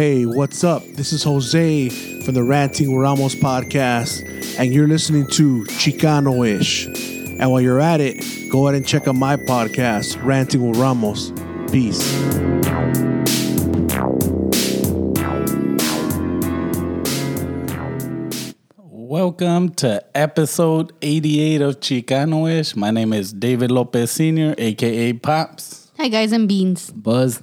Hey, what's up? This is Jose from the Ranting Ramos podcast, and you're listening to Chicano ish. And while you're at it, go ahead and check out my podcast, Ranting with Ramos. Peace. Welcome to episode 88 of Chicanoish. My name is David Lopez Sr., aka Pops. Hi guys, I'm Beans. Buzz.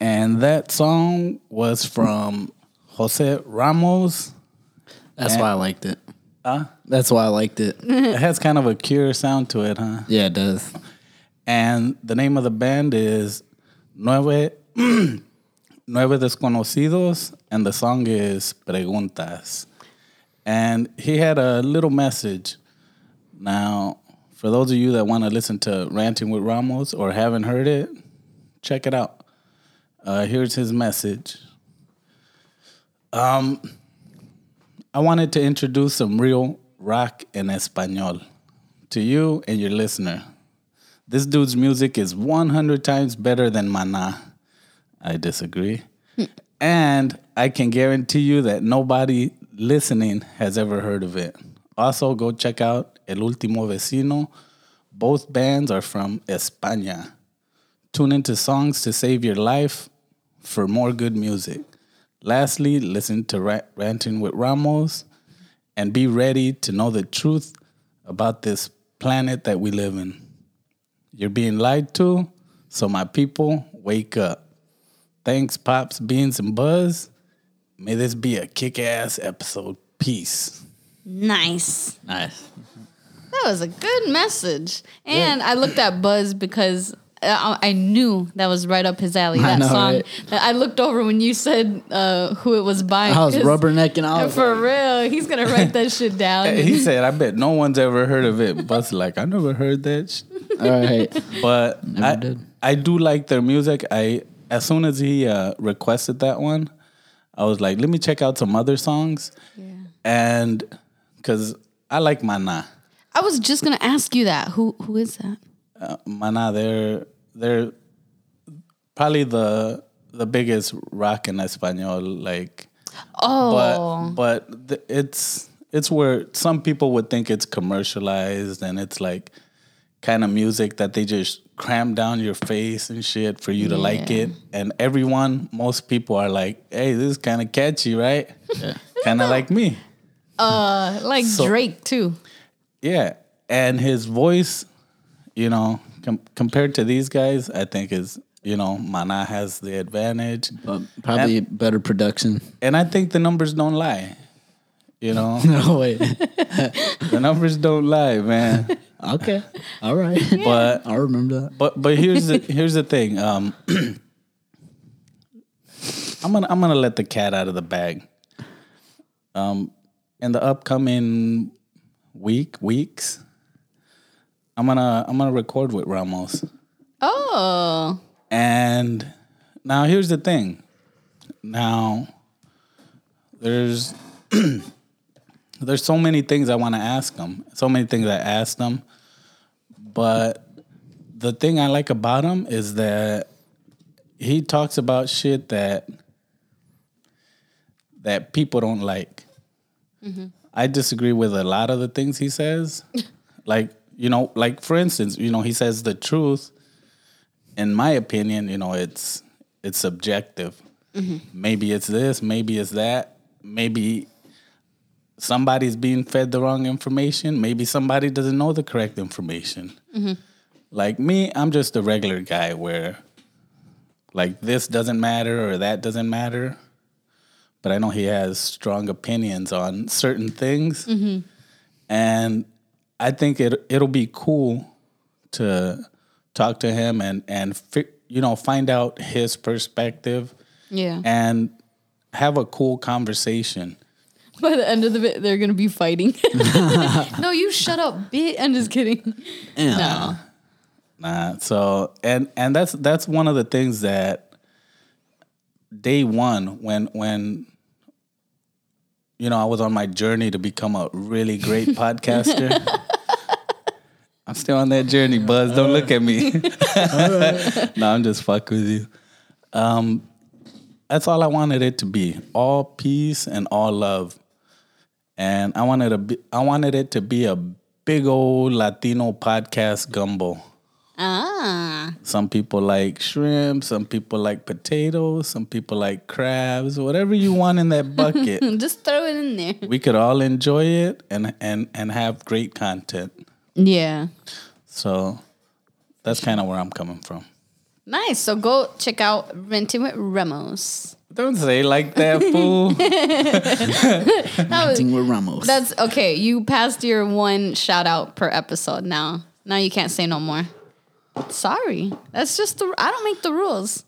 And that song was from Jose Ramos. That's why I liked it. Huh? That's why I liked it. It has kind of a cure sound to it, huh? Yeah, it does. And the name of the band is Nueve, Nueve Desconocidos, and the song is Preguntas. And he had a little message. Now, for those of you that want to listen to Ranting with Ramos or haven't heard it, check it out. Uh, here's his message. Um, I wanted to introduce some real rock in Espanol to you and your listener. This dude's music is 100 times better than Mana. I disagree. and I can guarantee you that nobody listening has ever heard of it. Also, go check out El Último Vecino. Both bands are from España. Tune into Songs to Save Your Life for more good music. Lastly, listen to Ra- Ranting with Ramos and be ready to know the truth about this planet that we live in. You're being lied to, so my people, wake up. Thanks, Pops, Beans, and Buzz. May this be a kick ass episode. Peace. Nice. Nice. That was a good message. And I looked at Buzz because I, I knew that was right up his alley. That know, song. right? I looked over when you said uh, who it was by. I was 'cause- rubbernecking. I was For like, real, he's gonna write that shit down. He said, I bet no one's ever heard of it. Buzz like, I never heard that. sh-" all right. But Never I, did. I do like their music. I as soon as he uh, requested that one, I was like, let me check out some other songs. Yeah. And because I like Mana. I was just gonna ask you that. Who who is that? Uh, Mana, they're they're probably the the biggest rock in Espanol. Like, Oh, but but th- it's it's where some people would think it's commercialized and it's like kind of music that they just cram down your face and shit for you to like it. And everyone, most people are like, "Hey, this is kind of catchy, right?" kind of like me. uh, like So- Drake too. Yeah, and his voice, you know, com- compared to these guys, I think is you know Mana has the advantage, But probably better production. and I think the numbers don't lie. You know, No way. the numbers don't lie, man. okay. All right. But I'll remember that. but but here's the here's the thing. Um, I'm gonna I'm gonna let the cat out of the bag. Um, in the upcoming week weeks, I'm gonna I'm gonna record with Ramos. Oh, And now here's the thing. Now there's there's so many things I want to ask him. So many things I asked him. But the thing I like about him is that he talks about shit that that people don't like. Mm-hmm. I disagree with a lot of the things he says. like, you know, like for instance, you know, he says the truth in my opinion, you know, it's it's subjective. Mm-hmm. Maybe it's this, maybe it's that, maybe somebody's being fed the wrong information, maybe somebody doesn't know the correct information. Mm-hmm. Like me, I'm just a regular guy where like this doesn't matter or that doesn't matter. But I know he has strong opinions on certain things. Mm-hmm. And I think it it'll be cool to talk to him and and fi- you know find out his perspective yeah. and have a cool conversation. By the end of the bit, they're gonna be fighting. no, you shut up, bit. I'm just kidding. No. Nah, so and and that's that's one of the things that day one when when you know I was on my journey to become a really great podcaster. I'm still on that journey, Buzz. Don't look at me. no, I'm just fuck with you. Um, that's all I wanted it to be. All peace and all love. And I wanted be, I wanted it to be a big old Latino podcast gumbo. Ah. Some people like shrimp, some people like potatoes, some people like crabs, whatever you want in that bucket. Just throw it in there. we could all enjoy it and and and have great content. Yeah. So that's kind of where I'm coming from. Nice. So go check out Renting with Ramos. Don't say like that, fool. That was, Acting with Ramos. that's okay. You passed your one shout out per episode now. Now you can't say no more. Sorry. That's just the I don't make the rules.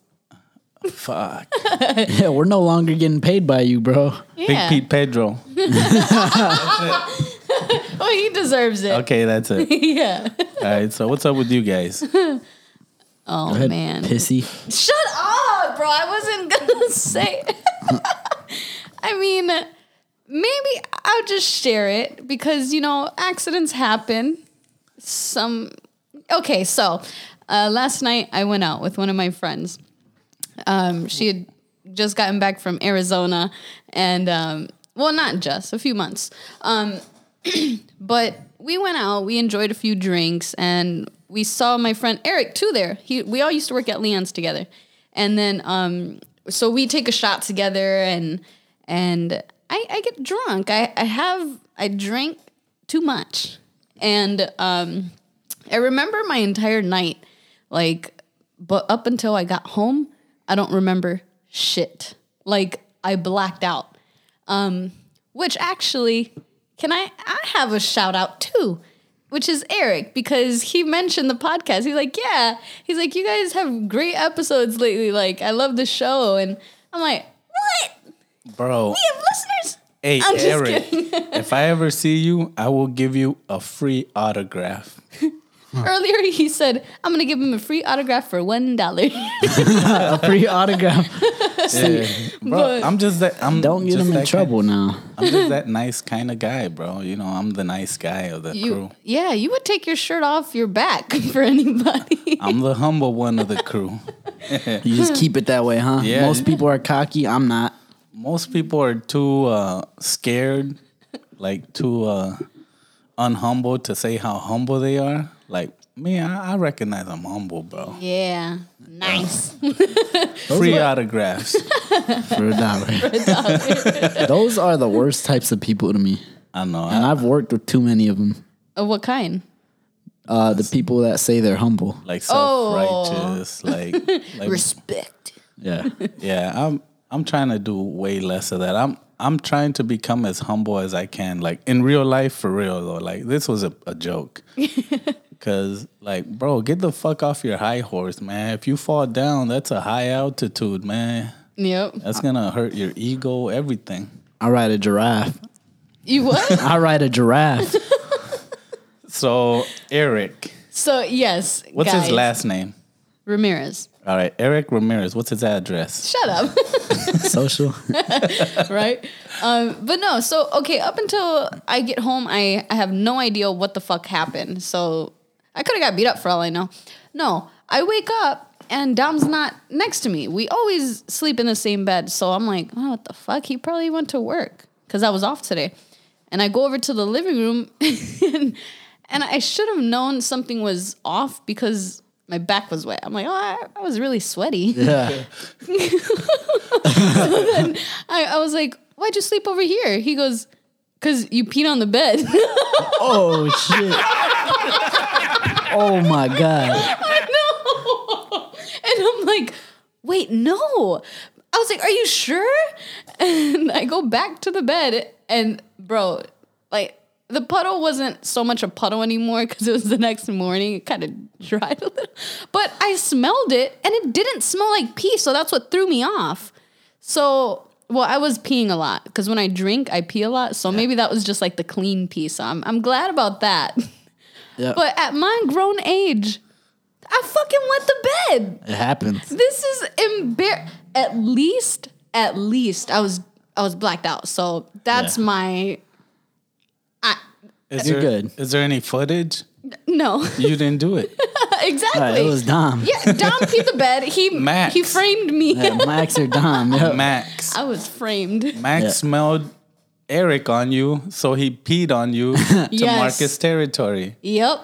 Fuck. yeah, we're no longer getting paid by you, bro. Yeah. Big Pete Pedro. Oh, he deserves it. Okay, that's it. yeah. All right. So what's up with you guys? Oh Go ahead, man. pissy. Shut up, bro. I wasn't gonna say. I mean, maybe I'll just share it because you know accidents happen. Some okay. So uh, last night I went out with one of my friends. Um, she had just gotten back from Arizona, and um, well, not just a few months. Um, but we went out. We enjoyed a few drinks, and we saw my friend Eric too. There, he we all used to work at Leon's together, and then um, so we take a shot together, and and I, I get drunk. I I have I drink too much, and um, I remember my entire night, like, but up until I got home, I don't remember shit. Like I blacked out. Um, which actually, can I? I have a shout out too, which is Eric because he mentioned the podcast. He's like, yeah, he's like, you guys have great episodes lately. Like, I love the show, and I'm like, what? Bro. We have listeners. Hey, I'm Eric. if I ever see you, I will give you a free autograph. Earlier, he said, I'm gonna give him a free autograph for one dollar. A free autograph. Yeah. Bro, But- I'm just that. I'm Don't get him in that trouble now. I'm just that nice kind of guy, bro. You know, I'm the nice guy of the You, crew. yeah, you would take your shirt off your back for anybody. I'm the humble one of the crew. You just keep it that way, huh? Yeah. Most people are cocky. I'm not. Most people are too uh, scared, like too uh, unhumble to say how humble they are. Like me, I, I recognize I'm humble, bro. yeah, nice. Free autographs. For a dollar. Those are the worst types of people to me. I know. And I, I've worked with too many of them. Of what kind? Uh, the people that say they're humble. like Oh. self-righteous, like, like Respect. Yeah. yeah. I'm I'm trying to do way less of that. I'm I'm trying to become as humble as I can, like in real life, for real though. Like this was a, a joke. Cause like, bro, get the fuck off your high horse, man. If you fall down, that's a high altitude, man. Yep. That's gonna hurt your ego, everything. I ride a giraffe. You what? I ride a giraffe. So Eric, so yes. what's guys, his last name? Ramirez. All right, Eric Ramirez. What's his address? Shut up. Social. right? Um, but no, so okay, up until I get home, I, I have no idea what the fuck happened. So I could have got beat up for all I know. No, I wake up and Dom's not next to me. We always sleep in the same bed. So I'm like, oh, what the fuck? He probably went to work because I was off today. And I go over to the living room and, and I should have known something was off because my back was wet. I'm like, oh, I, I was really sweaty. Yeah. I, I was like, why'd you sleep over here? He goes, because you peed on the bed. Oh shit. Oh my god. I know. and I'm like, wait, no. I was like, are you sure? And I go back to the bed, and bro, like, the puddle wasn't so much a puddle anymore because it was the next morning. It kind of dried a little. But I smelled it, and it didn't smell like pee. So that's what threw me off. So, well, I was peeing a lot because when I drink, I pee a lot. So maybe that was just like the clean pee. So I'm, I'm glad about that. Yeah. But at my grown age, I fucking wet the bed. it happens. This is embar. At least, at least, I was I was blacked out. So that's Yeah. my. I Is You're there, good. Is there any footage? no. You didn't do it. exactly. Alright, it was Dom. Yeah, Dom peed the bed. He Max. he framed me. Yeah, Max or Dom. Yep. Max. I was framed. Max Yeah. smelled Eric on you, so he peed on you to Yes. mark his territory. Yep.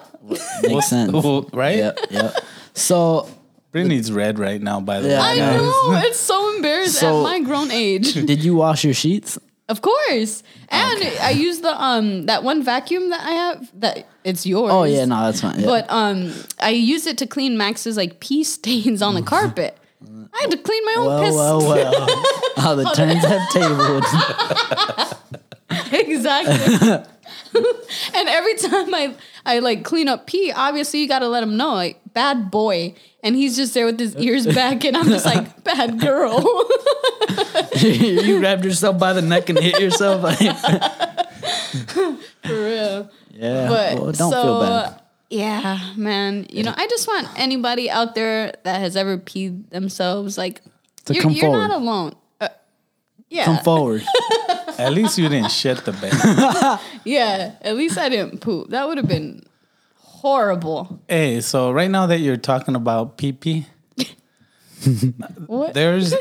Makes sense. Right? Yep, yep. So, Brittany's red right now, by the Yeah, I way. guys. know. It's so embarrassing So- at my grown age. did you wash your sheets? Of course. And I use the um that one vacuum that I have that it's yours. Oh yeah, no, that's fine. Yeah. But um I use it to clean Max's like pee stains on the carpet. I had to clean my own well, piss. well, well. well. How the turns have tabled. exactly. and every time I I like clean up pee, obviously you gotta let him know, like bad boy. And he's just there with his ears back, and I'm just like bad girl. you grabbed yourself by the neck and hit yourself. For real. yeah. But well, don't so, feel bad. Yeah, man. You know, I just want anybody out there that has ever peed themselves, like, To you're, come you're not alone. Uh, yeah. Come forward. At least you didn't shit the bed. Yeah. At least I didn't poop. That would have been horrible. hey, so right now that you're talking about pee pee, What? there's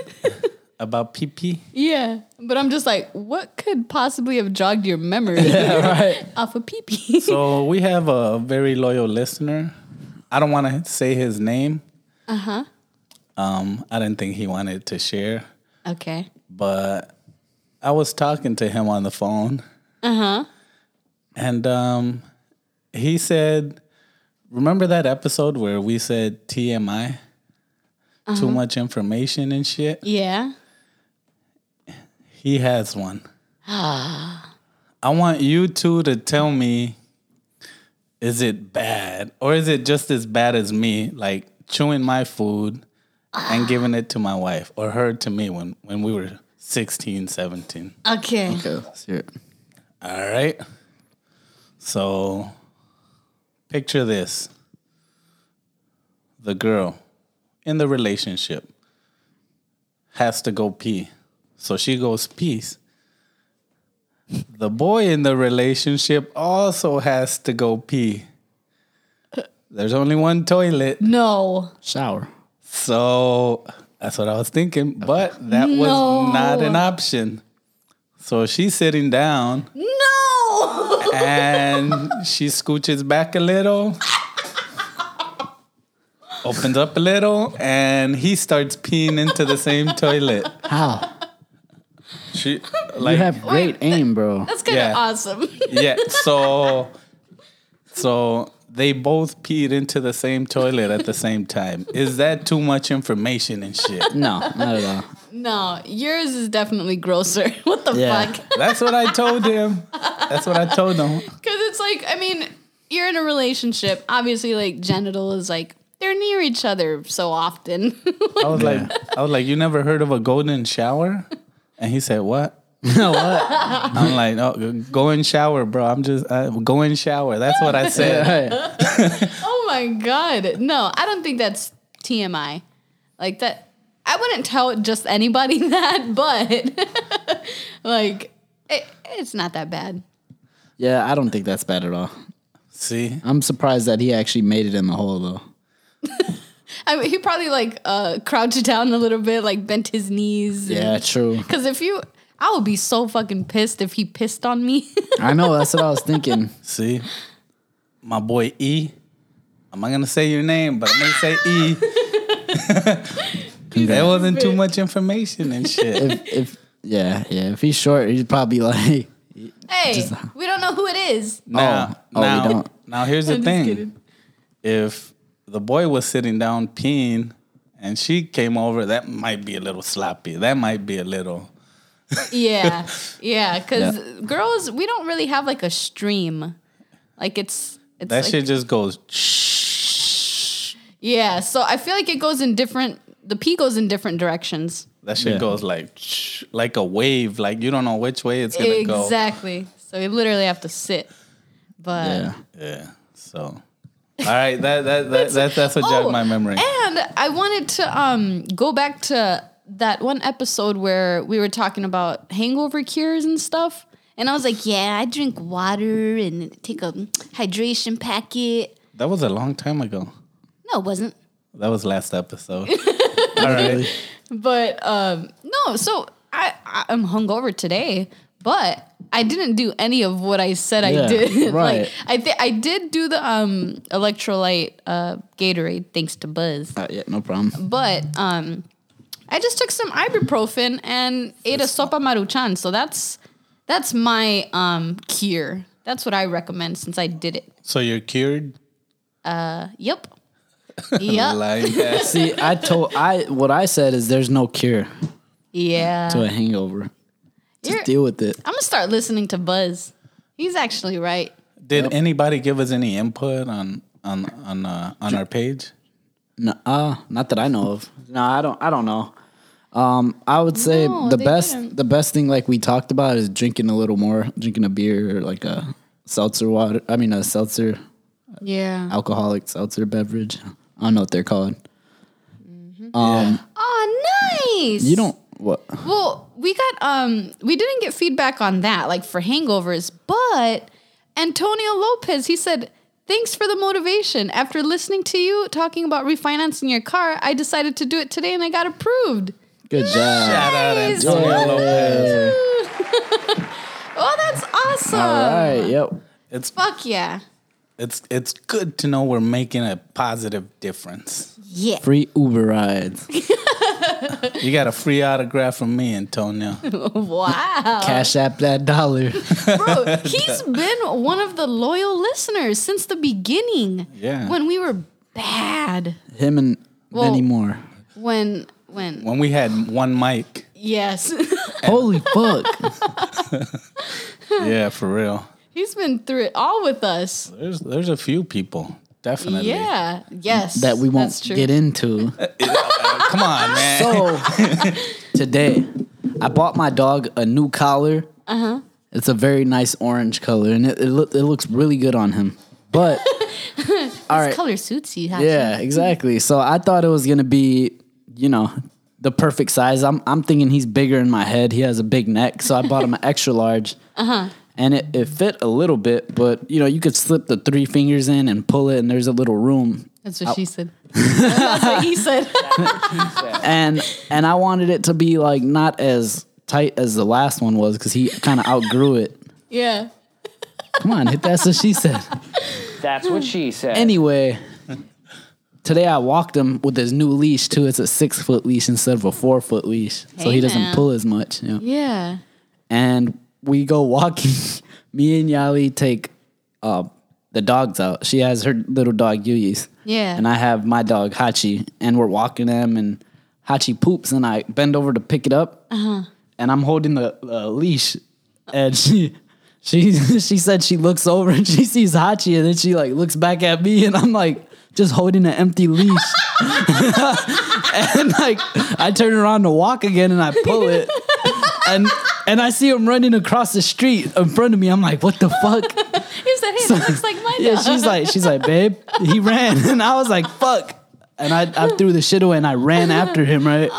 about pee pee. Yeah. But I'm just like, what could possibly have jogged your memory right. off of pee pee? So we have a very loyal listener. I don't want to say his name. Uh huh. Um, I didn't think he wanted to share, Okay. but I was talking to him on the phone, Uh huh. and um, he said, "Remember that episode where we said TMI, too much information and shit." Yeah. He has one. I want you two to tell me is it bad or is it just as bad as me, like chewing my food and giving it to my wife or her to me when, when we were 16, 17? Okay. Okay, let's hear it. All right. So picture this the girl in the relationship has to go pee. So she goes peace. The boy in the relationship also has to go pee. There's only one toilet. No. Shower. So that's what I was thinking, but that No. was not an option. So she's sitting down No. and she scooches back a little, opens up a little, and he starts peeing into the same toilet. How? She like you have great aim, bro. That's kind of Yeah. awesome. yeah. So so they both peed into the same toilet at the same time. Is that too much information and shit? No, not at all. no, yours is definitely grosser. What the Yeah. fuck? That's what I told him. That's what I told him. Because it's like, I mean, you're in a relationship. Obviously, like genital is like they're near each other so often. I was like, I was like, you never heard of a golden shower? And he said, what? No, what? I'm like, oh, go in shower, bro. I'm just uh, go in shower. That's what I said. Oh my god, no, I don't think that's TMI. Like that, I wouldn't tell just anybody that, but like, it, it's not that bad. Yeah, I don't think that's bad at all. See, I'm surprised that he actually made it in the hole though. I mean, he probably like uh, crouched down a little bit, like bent his knees. Yeah, true. Because if you, I would be so fucking pissed if he pissed on me. I know. That's what I was thinking. see, my boy E. I'm not gonna say your name, but I'm gonna say E. that wasn't too much information and shit. If, if yeah, yeah. If he's short, he's probably like, hey, we don't know who it is. Now, oh, we now, now here's the I'm thing: kidding. if the boy was sitting down peeing and she came over, that might be a little sloppy. That might be a little. Yeah, yeah. Because girls, we don't really have like a stream. Like it's it's That like, shit just goes. yeah. So I feel like it goes in different. The pee goes in different directions. That shit Yeah. goes like like a wave. Like you don't know which way it's gonna go. Exactly. So you literally have to sit. But yeah. Yeah. So, all right. That that, that, that that's what jogged Oh, my memory. And I wanted to um go back to that one episode where we were talking about hangover cures and stuff. And I was like, yeah, I drink water and take a hydration packet. That was a long time ago. No, it wasn't. That was last episode. All right. But um, no, so I I'm hungover today, but I didn't do any of what I said Yeah, I did. right. like I th- I did do the um electrolyte uh Gatorade thanks to Buzz. Uh, yeah, no problem. But um I just took some ibuprofen and ate a sopa maruchan. So that's that's my um cure. That's what I recommend since I did it. So you're cured? Uh Yep. Yeah. ass. See, I told I what I said is there's no cure yeah. to a hangover. Just You're- deal with it. I'm gonna start listening to Buzz. He's actually right. Did anybody give us any input on on on uh, on our page? No, uh, not that I know of. No, I don't. I don't know. Um, I would say No, the best, didn't. the best thing like we talked about is drinking a little more, drinking a beer or like a seltzer water. I mean, a seltzer, Yeah. alcoholic seltzer beverage. I don't know what they're called. Mm-hmm. Um, yeah. Oh, nice. You don't what? Well, we got um we didn't get feedback on that like for hangovers, but Antonio Lopez, he said, "Thanks for the motivation. After listening to you talking about refinancing your car, I decided to do it today and I got approved." Good job. Shout out Antonio Lopez. Oh, that's awesome. All right. Yep. It's Fuck yeah. it's it's good to know we're making a positive difference. Yeah. Free Uber rides. You got a free autograph from me, Antonio. Wow. Cash app that dollar. Bro, he's been one of the loyal listeners since the beginning. Yeah. When we were bad. Him and Well- many more. When when When we had one mic. yes. Holy fuck. Yeah, for real. he's been through it all with us. There's there's a few people. Definitely. Yeah. Yes. that we won't get into. Come on, man. So today, I bought my dog a new collar. Uh huh. It's a very nice orange color, and it it, look, it looks really good on him. But all right, color suits you. yeah, exactly. So I thought it was gonna be, you know, the perfect size. I'm I'm thinking he's bigger in my head. He has a big neck, so I bought him an extra large. Uh huh. And it, it fit a little bit, but you know, you could slip the three fingers in and pull it, and there's a little room. That's what she said. That's what he said. and and I wanted it to be like not as tight as the last one was because he kind of outgrew it. yeah. Come on, hit that's what she said. That's what she said. Anyway, today I walked him with his new leash too. It's a six foot leash instead of a four foot leash, so Hey he doesn't pull as much. You know? Yeah. And we go walking. Me and Yali take uh, the dogs out. She has her little dog Yuyis. Yeah. And I have my dog Hachi, and we're walking them, and Hachi poops, and I bend over to pick it up, Uh-huh. and I'm holding the uh, leash, and she. She she said she looks over and she sees Hachi and then she like looks back at me and I'm like just holding an empty leash. and like I turn around to walk again and I pull it. And and I see him running across the street in front of me. I'm like, what the fuck? He said, hey, that looks like my Yeah, dog. she's like, she's like, babe, he ran. And I was like, fuck. And I, I threw the shit away and I ran after him, right?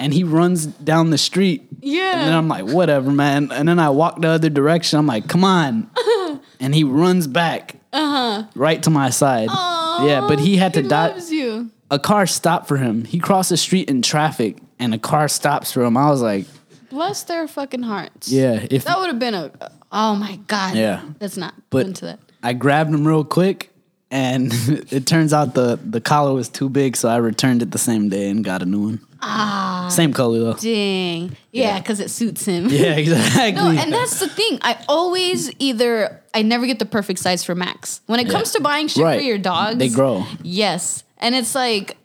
And he runs down the street. Yeah. And then I'm like, whatever, man. And then I walk the other direction. I'm like, come on. And he runs back uh-huh. right to my side. Aww, yeah, but he had to he die. you. A car stopped for him. He crossed the street in traffic and a car stops for him. I was like, Bless their fucking hearts. yeah, if That would have been a. Oh my god. Yeah. That's not But- into that. I grabbed him real quick, and it turns out the the collar was too big, so I returned it the same day and got a new one. Ah, same color though. Dang. Yeah, because it suits him. Yeah, exactly. No, and that's the thing. I always either I never get the perfect size for Max. When it comes to buying shit Right. for your dogs, They grow. Yes, and it's like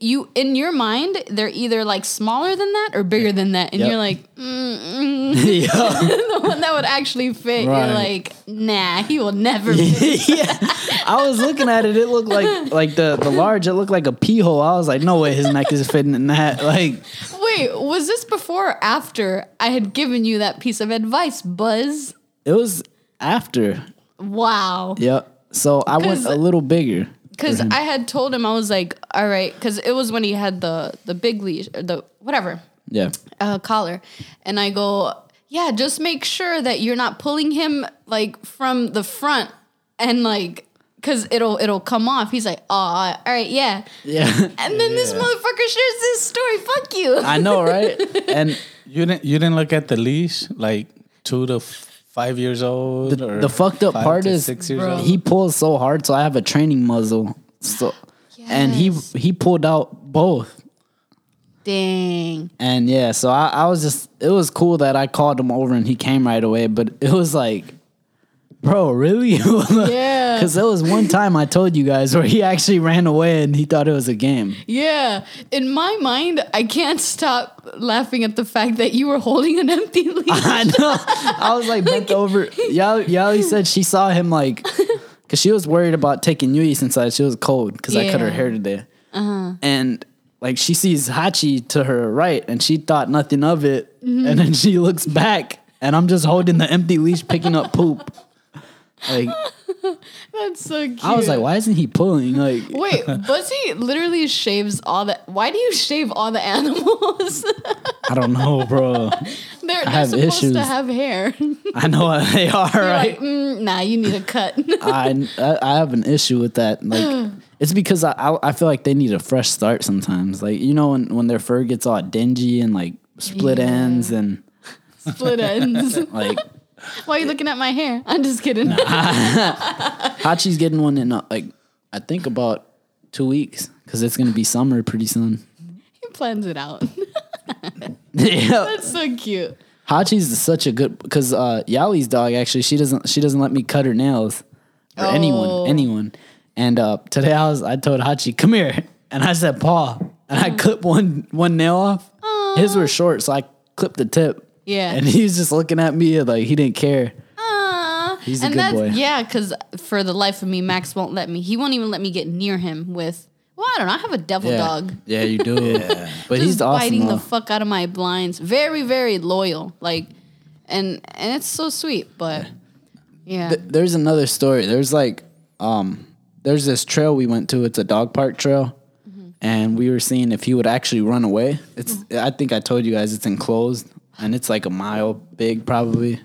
you in your mind they're either like smaller than that or bigger than that, and Yep. you're like mm, yeah. the one that would actually fit. Right. You're like, nah, he will never. fit. yeah. I was looking at it. It looked like like the the large. It looked like a pee hole. I was like, no way, his neck is fitting in that. Like, Wait, was this before or after I had given you that piece of advice, Buzz? it was after. Wow. Yep. So I went a little bigger. Because I had told him I was like, all right, because it was when he had the the big leash or the whatever Yeah. uh, collar, and I go, yeah, just make sure that you're not pulling him like from the front and like because it'll it'll come off. He's like, oh, all right, yeah. Yeah. And then this motherfucker shares this story. Fuck you. I know, right? And You didn't you didn't look at the leash like two to f- five years old. the, or the fucked up five part to is six years old. he pulls so hard, so I have a training muzzle. So and he he pulled out both. Dang. And yeah, so I, I was just it was cool that I called him over and he came right away, but it was like Bro, really? Yeah. Because there was one time I told you guys where he actually ran away and he thought it was a game. Yeah. In my mind, I can't stop laughing at the fact that you were holding an empty leash. I know. I was like bent over. Yali, Yali said she saw him like, because she was worried about taking Yuyis inside. She was cold because I cut her hair today. Uh-huh. And like she sees Hachi to her right and she thought nothing of it. Mm-hmm. And then she looks back and I'm just holding the empty leash picking up poop. Like, That's so cute. I was like, why isn't he pulling? Like, Wait, Buzzy literally shaves all the. Why do you shave all the animals? I don't know, bro. they're they're have supposed issues. to have hair. You're I know they are, right? like, mm, nah, you need a cut. I, I I have an issue with that. Like it's because I, I I feel like they need a fresh start sometimes. Like you know when when their fur gets all dingy and like split Yeah. ends and Split ends. like Why are you looking at my hair? I'm just kidding. Hachi's getting one in uh, like I think about two weeks because it's gonna be summer pretty soon. he plans it out. yeah, That's so cute. Hachi's such a good because uh, Yali's dog actually she doesn't she doesn't let me cut her nails or Oh. anyone anyone. And uh, today I was I told Hachi come here and I said paw and I clipped one one nail off. His were short, so I clipped the tip. Yeah. and he's just looking at me like he didn't care. Aw. He's a and good that's, boy. Yeah, because for the life of me, Max won't let me. He won't even let me get near him with. Well, I don't know. I have a devil Yeah, dog. yeah, you do. But Just he's awesome. biting though. the fuck out of my blinds. Very, very loyal. Like, and and it's so sweet. But yeah, Th- there's another story. There's like, um, there's this trail we went to. It's a dog park trail, and we were seeing if he would actually run away. It's I think I told you guys it's enclosed, and it's like a mile big probably.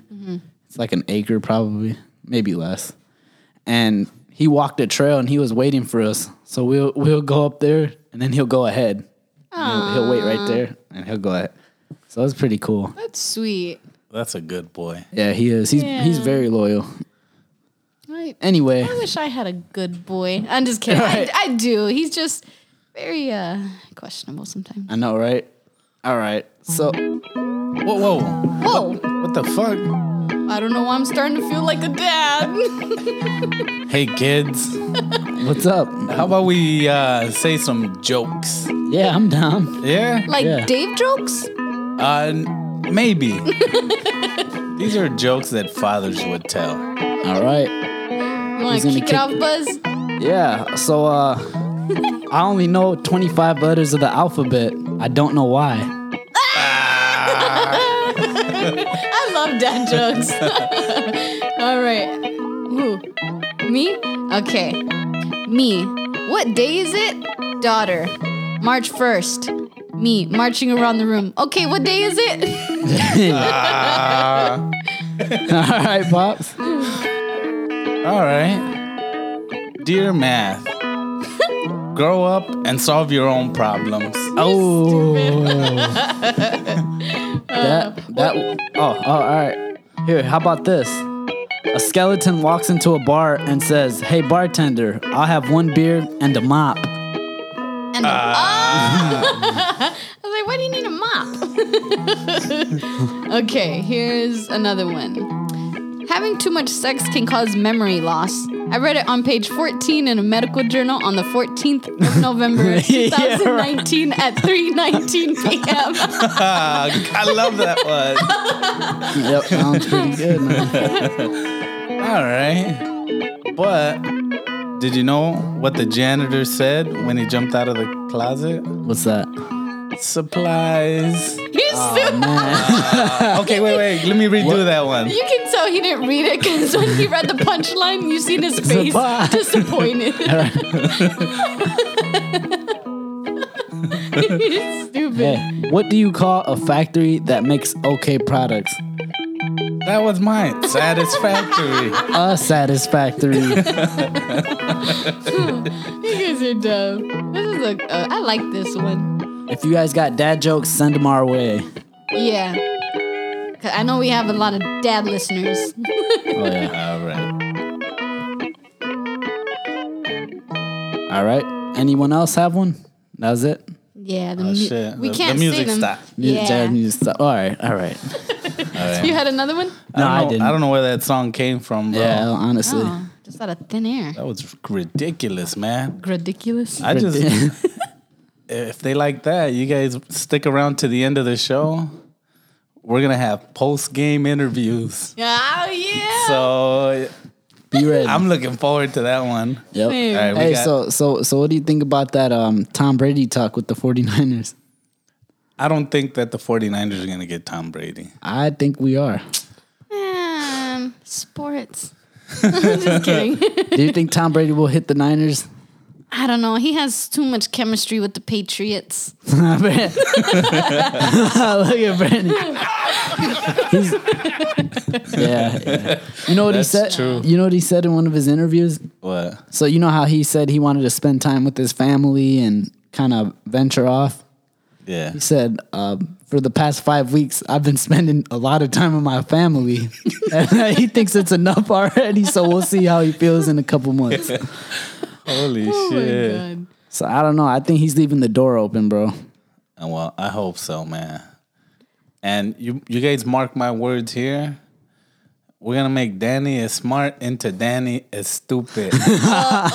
It's like an acre probably, maybe less. And he walked a trail, and he was waiting for us. So we'll we'll go up there, and then he'll go ahead. He'll, he'll wait right there, and he'll go ahead. So it's pretty cool. that's sweet. That's a good boy. Yeah, he is. He's he's very loyal. I, Anyway, I wish I had a good boy. I'm just kidding. Right. I, I do. He's just very uh questionable sometimes. I know, right? All right. So Whoa, whoa. Whoa! What the fuck? I don't know why I'm starting to feel like a dad. Hey, kids. what's up? How about we uh, say some jokes? Yeah, I'm down. Yeah? like Yeah. Dave jokes. Uh, maybe. These are jokes that fathers would tell. All right. You want to gonna kick it off, Buzz? Yeah. So uh I only know 25 letters of the alphabet. I don't know why. I love dad jokes. All right. Ooh. Me? Okay. Me. What day is it? Daughter. March 1st. Me. Marching around the room. Okay, what day is it? All right, pops. All right. Dear math, grow up and solve your own problems. Oh. that that oh, oh all right. Here, how about this? A skeleton walks into a bar and says, "Hey bartender, I'll have one beer and a mop." And ah. I was like, why do you need a mop? okay, here's another one. Having too much sex can cause memory loss. I read it on page 14 in a medical journal on the 14th of November, Yeah, 2019 at 3:19 p.m. I love that one. Yep, sounds pretty good, man. All right. But did you know what the janitor said when he jumped out of the closet? What's that? Supplies. He's so- Okay, wait, wait. Let me redo that one. you can tell he didn't read it because when he read the punchline, you seen his face Surprise. disappointed. He's stupid. Hey, what do you call a factory that makes okay products? That was mine. Satisfactory. A satisfactory. You guys are dumb. This is a. Uh, I like this one. If you guys got dad jokes, send them our way. Yeah. 'Cause I know we have a lot of dad listeners. Oh yeah. All right. All right. Anyone else have one? That was it. yeah. The Oh mu- shit. We The- can't the music say them. stopped. Yeah. Yeah. Dad needs to stop. All right. All right. You had another one? I No, don't I know, didn't. I don't know where that song came from, bro. Yeah. Honestly. Oh, just out of thin air. That was ridiculous, man. Ridiculous. I just if they like that, you guys stick around to the end of the show. We're gonna have post game interviews. oh yeah. So Be ready. I'm looking forward to that one. yep. Same. All right, Hey, got- so so so what do you think about that um Tom Brady talk with the 49ers? I don't think that the 49ers are gonna get Tom Brady. I think we are. Man, sports. just kidding. Do you think Tom Brady will hit the Niners? I don't know. He has too much chemistry with the Patriots. Look at Brandon. He's, yeah, yeah. You know what That's he said? true. You know what he said in one of his interviews? What? So you know how he said he wanted to spend time with his family and kind of venture off? Yeah. He said, um, for the past five weeks, I've been spending a lot of time with my family. and he thinks it's enough already, so we'll see how he feels in a couple months. Holy Oh shit. my god. So I don't know. I think he's leaving the door open, bro. And well, I hope so, man. And you you guys mark my words here. We're gonna make Danny as smart into Danny as stupid.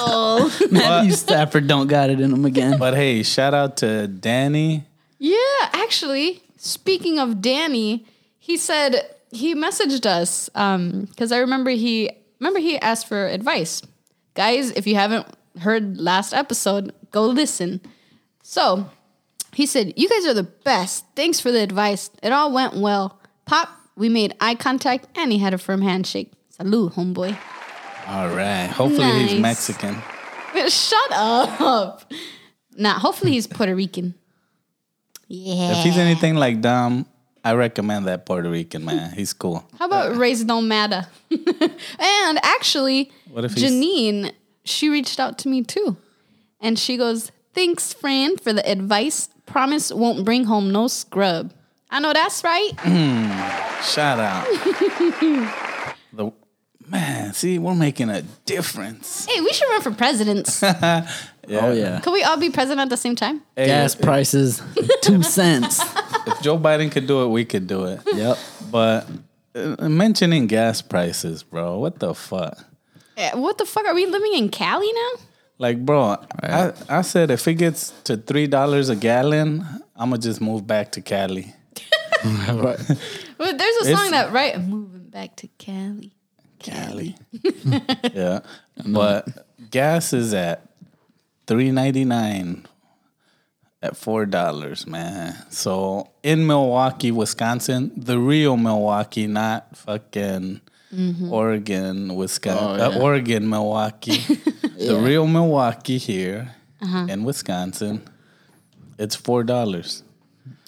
Oh. Matthew Stafford don't got it in him again. but hey, shout out to Danny. Yeah, actually, speaking of Danny, he said he messaged us um, because I remember he remember he asked for advice. Guys, if you haven't heard last episode, go listen. So he said, "You guys are the best. Thanks for the advice. It all went well. Pop, we made eye contact, and he had a firm handshake. Salute, homeboy. All right. Hopefully he's Mexican. Shut up. Nah, hopefully he's Puerto Rican. Yeah. If he's anything like Dom, I recommend that Puerto Rican man. He's cool. How about race don't matter? and actually, What if he's- Janine, she reached out to me too. And she goes, Thanks, friend, for the advice. Promise won't bring home no scrub. I know that's right. Shout out. the man, see, we're making a difference. hey, we should run for presidents. Yeah. Oh yeah. Could we all be president at the same time? Hey, Gas if, prices, two cents. if Joe Biden could do it, we could do it. Yep. But uh, mentioning gas prices, bro, what the fuck? Eh, What the fuck? Are we living in Cali now? Like, bro, I, I said if it gets to three dollars a gallon, I'ma just move back to Cali. Well, there's a song that, right? I'm moving back to Cali. Cali. yeah. But gas is at three ninety nine at four dollars, man. So in Milwaukee, Wisconsin, the real Milwaukee, not fucking Oregon, Wisconsin, Oh, yeah. uh, Oregon, Milwaukee. The real Milwaukee here in Wisconsin, it's four dollars.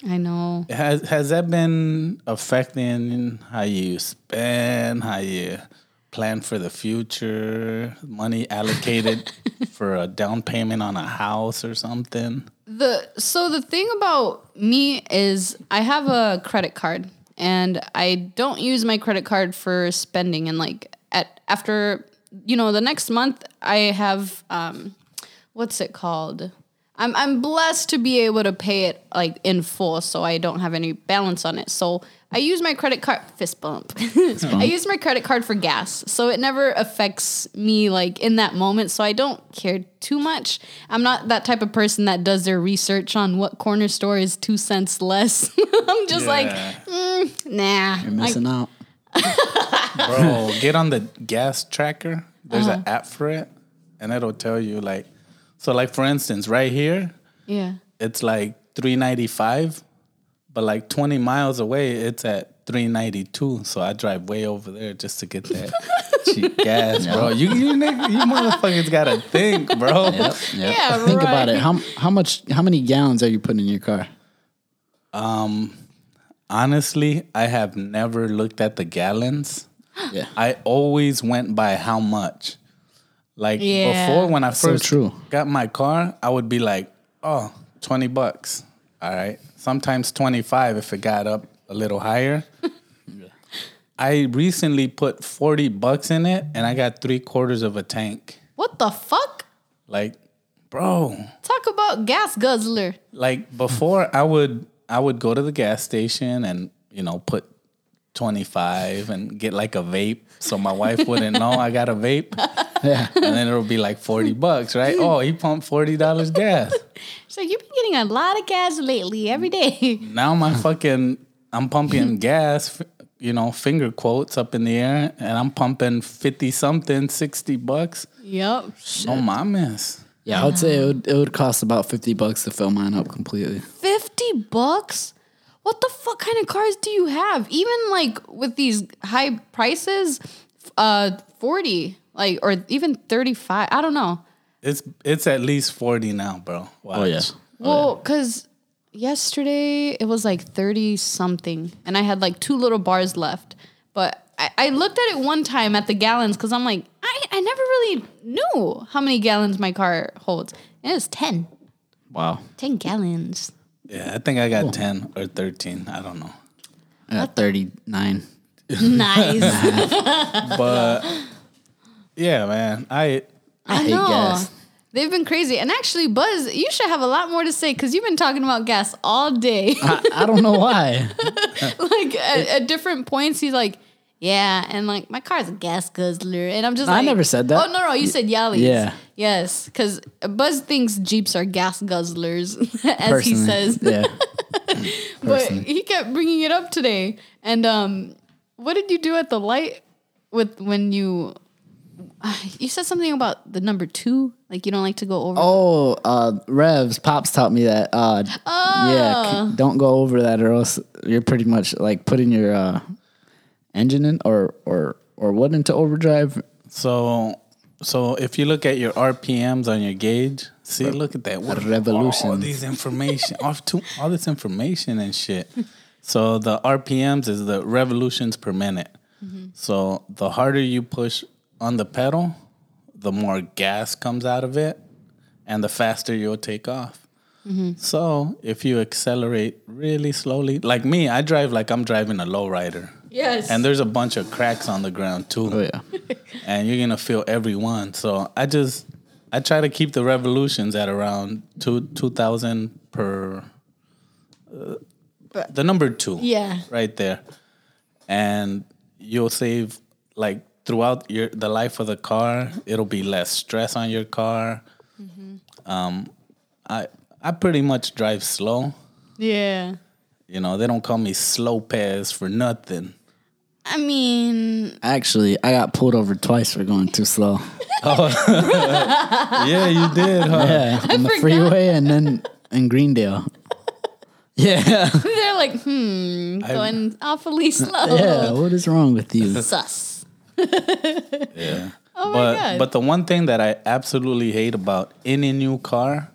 I know. Has has that been affecting how you spend, how you plan for the future, money allocated for a down payment on a house or something? The so the thing about me is I have a credit card and I don't use my credit card for spending and like at after you know the next month I have um what's it called? I'm I'm blessed to be able to pay it like in full so I don't have any balance on it. So I use my credit card fist bump. I use my credit card for gas. So it never affects me like in that moment. So I don't care too much. I'm not that type of person that does their research on what corner store is two cents less. I'm just like, mm, nah. You're missing out. Bro, get on the gas tracker. There's an app for it, and it'll tell you like, so like for instance, right here, yeah. it's like three ninety five, but like twenty miles away, it's at three ninety two. So I drive way over there just to get that cheap gas, bro. You you nigg- you motherfuckers gotta think, bro. Yep. Yeah, Think about right. it. How how much? How many gallons are you putting in your car? Um, honestly, I have never looked at the gallons. Yeah. I always went by how much. Like Yeah. before, when I so first true. got my car, I would be like, oh, 20 bucks. All right. Sometimes 25 if it got up a little higher. I recently put 40 bucks in it and I got three quarters of a tank. What the fuck? Like, bro, Talk about gas guzzler. like before I would I would go to the gas station and you know put 25 and get like a vape so my wife wouldn't know I got a vape Yeah. and then it'll be like 40 bucks right oh he pumped $40 gas So you've been getting a lot of gas lately, every day. now my fucking I'm pumping gas you know finger quotes up in the air and I'm pumping 50 something 60 bucks Yep. oh my miss Yeah, I would say it would, it would cost about 50 bucks to fill mine up completely. 50 bucks? What the fuck kind of cars do you have? Even like with these high prices, uh 40, like or even 35. I don't know. It's it's at least 40 now bro oh, Watch. Oh, yeah. Well, cuz yesterday it was like 30 something and I had like two little bars left. But I, I looked at it one time at the gallons cuz I'm like, I, I never really knew how many gallons my car holds. And it was 10. Wow. 10 gallons. yeah I think I got 10 or 13 I don't know I got 39. Nice. but yeah, man, I I, hate know. gas. They've been crazy. And actually, Buzz, you should have a lot more to say because you've been talking about gas all day. I, I don't know why. like at, at different points, he's like, yeah, and like my car's a gas guzzler, and I'm just like I like, never said that. Oh no, no, you said yallies. Yeah. yes, because Buzz thinks Jeeps are gas guzzlers, as Personally. he says. Yeah. but he kept bringing it up today. And um, what did you do at the light with when you? You said something about the number two, like you don't like to go over. Oh, uh, Revs, Pops taught me that. Uh, Yeah, c- don't go over that or else you're pretty much like putting your uh, engine in or, or, or what into overdrive. so so if you look at your RPMs on your gauge, see, look at that what revolution. All these information, all, to, all this information and shit. So the RPMs is the revolutions per minute. So the harder you push on the pedal, the more gas comes out of it, and the faster you'll take off. So if you accelerate really slowly, like me, I drive like I'm driving a lowrider. yes. And there's a bunch of cracks on the ground too. Oh, yeah. And you're gonna feel every one. So I just I try to keep the revolutions at around two two thousand per uh, the number two. Yeah. Right there. And you'll save like throughout your the life of the car, it'll be less stress on your car. Um I I pretty much drive slow. yeah. You know, they don't call me slow pass for nothing. I mean, Actually, I got pulled over twice for going too slow. Yeah, you did, huh? Yeah, on the freeway and then in Greendale. Yeah. they're like, hmm, going awfully slow. Yeah, what is wrong with you? Sus. Yeah. Oh my but God. but the one thing that I absolutely hate about any new car,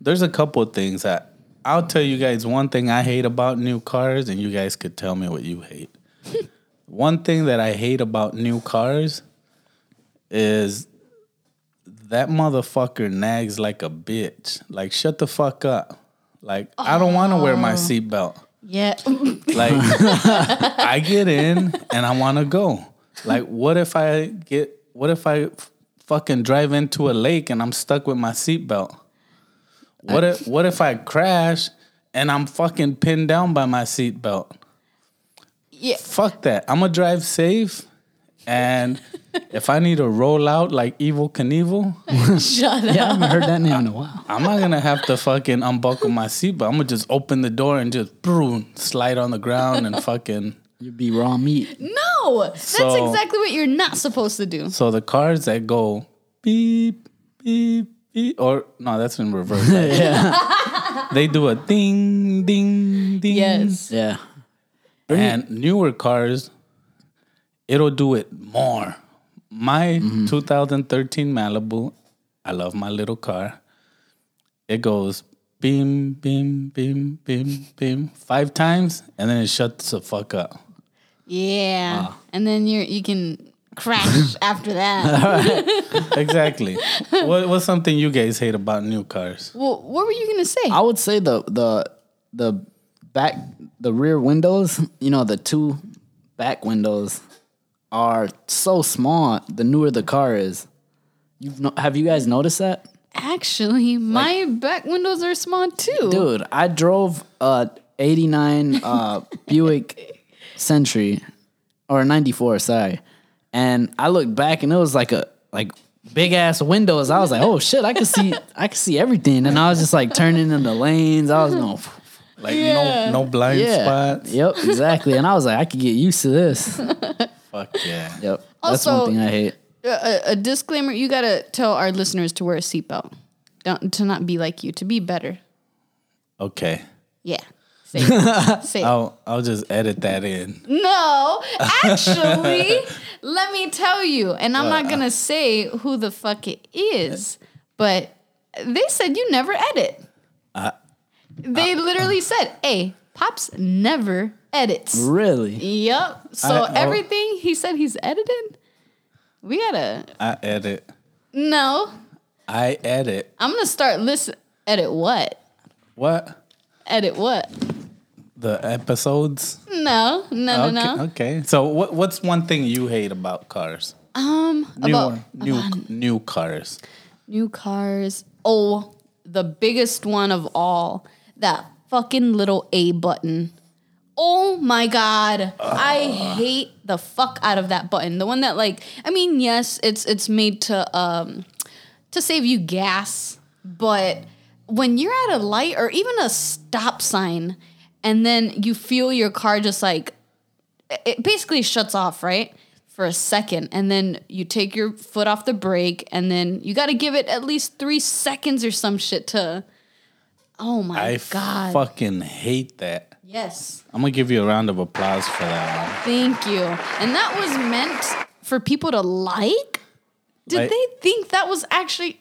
there's a couple of things that I'll tell you guys one thing I hate about new cars, and you guys could tell me what you hate. one thing that I hate about new cars is that motherfucker nags like a bitch. Like shut the fuck up. Like I don't want to wear my oh. seatbelt. Yeah. Like I get in and I want to go. Like what if I get what if I f- fucking drive into a lake and I'm stuck with my seatbelt? What if what if I crash and I'm fucking pinned down by my seatbelt? yeah. Fuck that. I'm gonna drive safe and if I need to roll out like Evel Knievel, Shut up. Yeah, I haven't heard that name in a while. I'm not gonna have to fucking unbuckle my seatbelt. I'm gonna just open the door and just boom, slide on the ground and fucking You'd be raw meat. No, that's So- exactly what you're not supposed to do. So the cars that go beep, beep, beep, or no, that's in reverse. right? they do a ding, ding, ding. Yes. Yeah. And newer cars, it'll do it more. My mm-hmm. 2013 Malibu, I love my little car. It goes beam, beam, beam, beam, beam, five times, and then it shuts the fuck up. Yeah. Ah. And then you're you can crash after that. Exactly. what, what's something you guys hate about new cars? well, what were you gonna say? I would say the the the back the rear windows, you know, the two back windows are so small. The newer the car is, you've no, have you guys noticed that, Actually, my back windows are small too. dude? I drove a '89 uh, Buick Century or '94, sorry, and I looked back and it was like a like big ass windows. I was like, oh shit, I could see I could see everything, and I was just like turning in the lanes. I was going. Like Yeah. no no blind Yeah. spots. Yep, exactly. And I was like, I could get used to this. Fuck yeah. Yep. That's Also- one thing I hate. a, a disclaimer: you gotta tell our listeners to wear a seatbelt. Don't to not be like you. To be better. Okay. Yeah. Say it. Say it. I'll I'll just edit that in. No, actually, let me tell you, and I'm not uh, gonna uh. say who the fuck it is, but they said you never edit. they literally uh. said, "Hey, Pops never edits." Really? Yep. So I- oh. everything he said he's edited. We gotta I edit. no. I edit. I'm gonna start listen. Edit what? What? Edit what? The episodes? No, no, okay. no, no. Okay. So what what's one thing you hate about cars? Um, New about new new cars. New cars. Oh, the biggest one of all. That fucking little A button. Oh my god. I hate the fuck out of that button. The one that like I mean, yes, it's it's made to um to save you gas, but when you're at a light or even a stop sign and then you feel your car just like it basically shuts off, right? For a second, and then you take your foot off the brake, and then you got to give it at least three seconds or some shit to. Oh my I god! fucking hate that. yes, I'm gonna give you a round of applause for that thank you. And that was meant for people to like. Did Like- they think that was actually?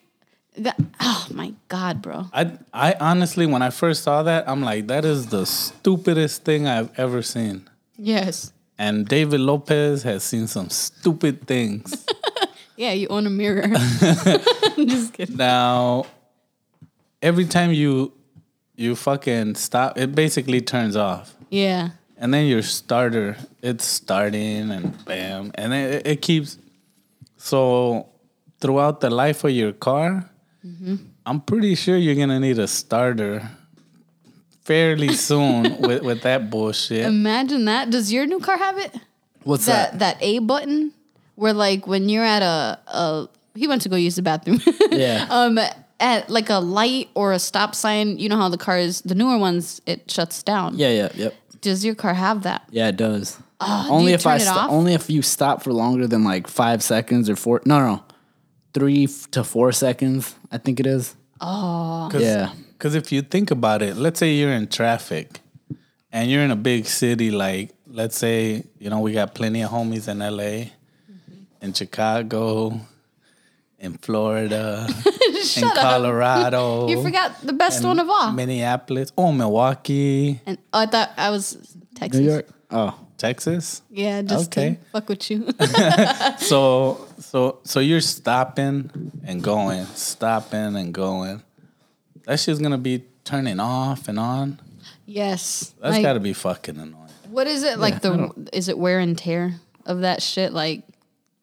That- oh my god, bro! I I honestly when I first saw that, I'm like, that is the stupidest thing I've ever seen. Yes. And David Lopez has seen some stupid things. Yeah, you own a mirror. Just kidding. now, every time you you fucking stop, it basically turns off. Yeah. And then your starter, it's starting and bam, and it, it keeps. So throughout the life of your car, I'm pretty sure you're gonna need a starter fairly soon with, with that bullshit. Imagine that. Does your new car have it? What's that that? that A button where like when you're at a, a he went to go use the bathroom. Yeah. um at like a light or a stop sign, you know how the cars the newer ones it shuts down. Yeah, yeah, yep. Does your car have that? Yeah, it does. do only you if I turn it sto- only if you stop for longer than like five seconds or four. No, no, three f- to four seconds. I think it is. Oh. Cause, Yeah. Because if you think about it, let's say you're in traffic and you're in a big city, like let's say, you know, we got plenty of homies in LA, mm-hmm. in Chicago, in Florida, in up. Colorado. You forgot the best one of all. Minneapolis. Oh, Milwaukee, And oh, I thought I was Texas. New York. Oh, Texas. Yeah, just Okay. to fuck with you. So so so you're stopping and going, stopping and going. That shit's gonna be turning off and on. yes. That's Like, gotta be fucking annoying. what is it like the is it wear and tear of that shit? Like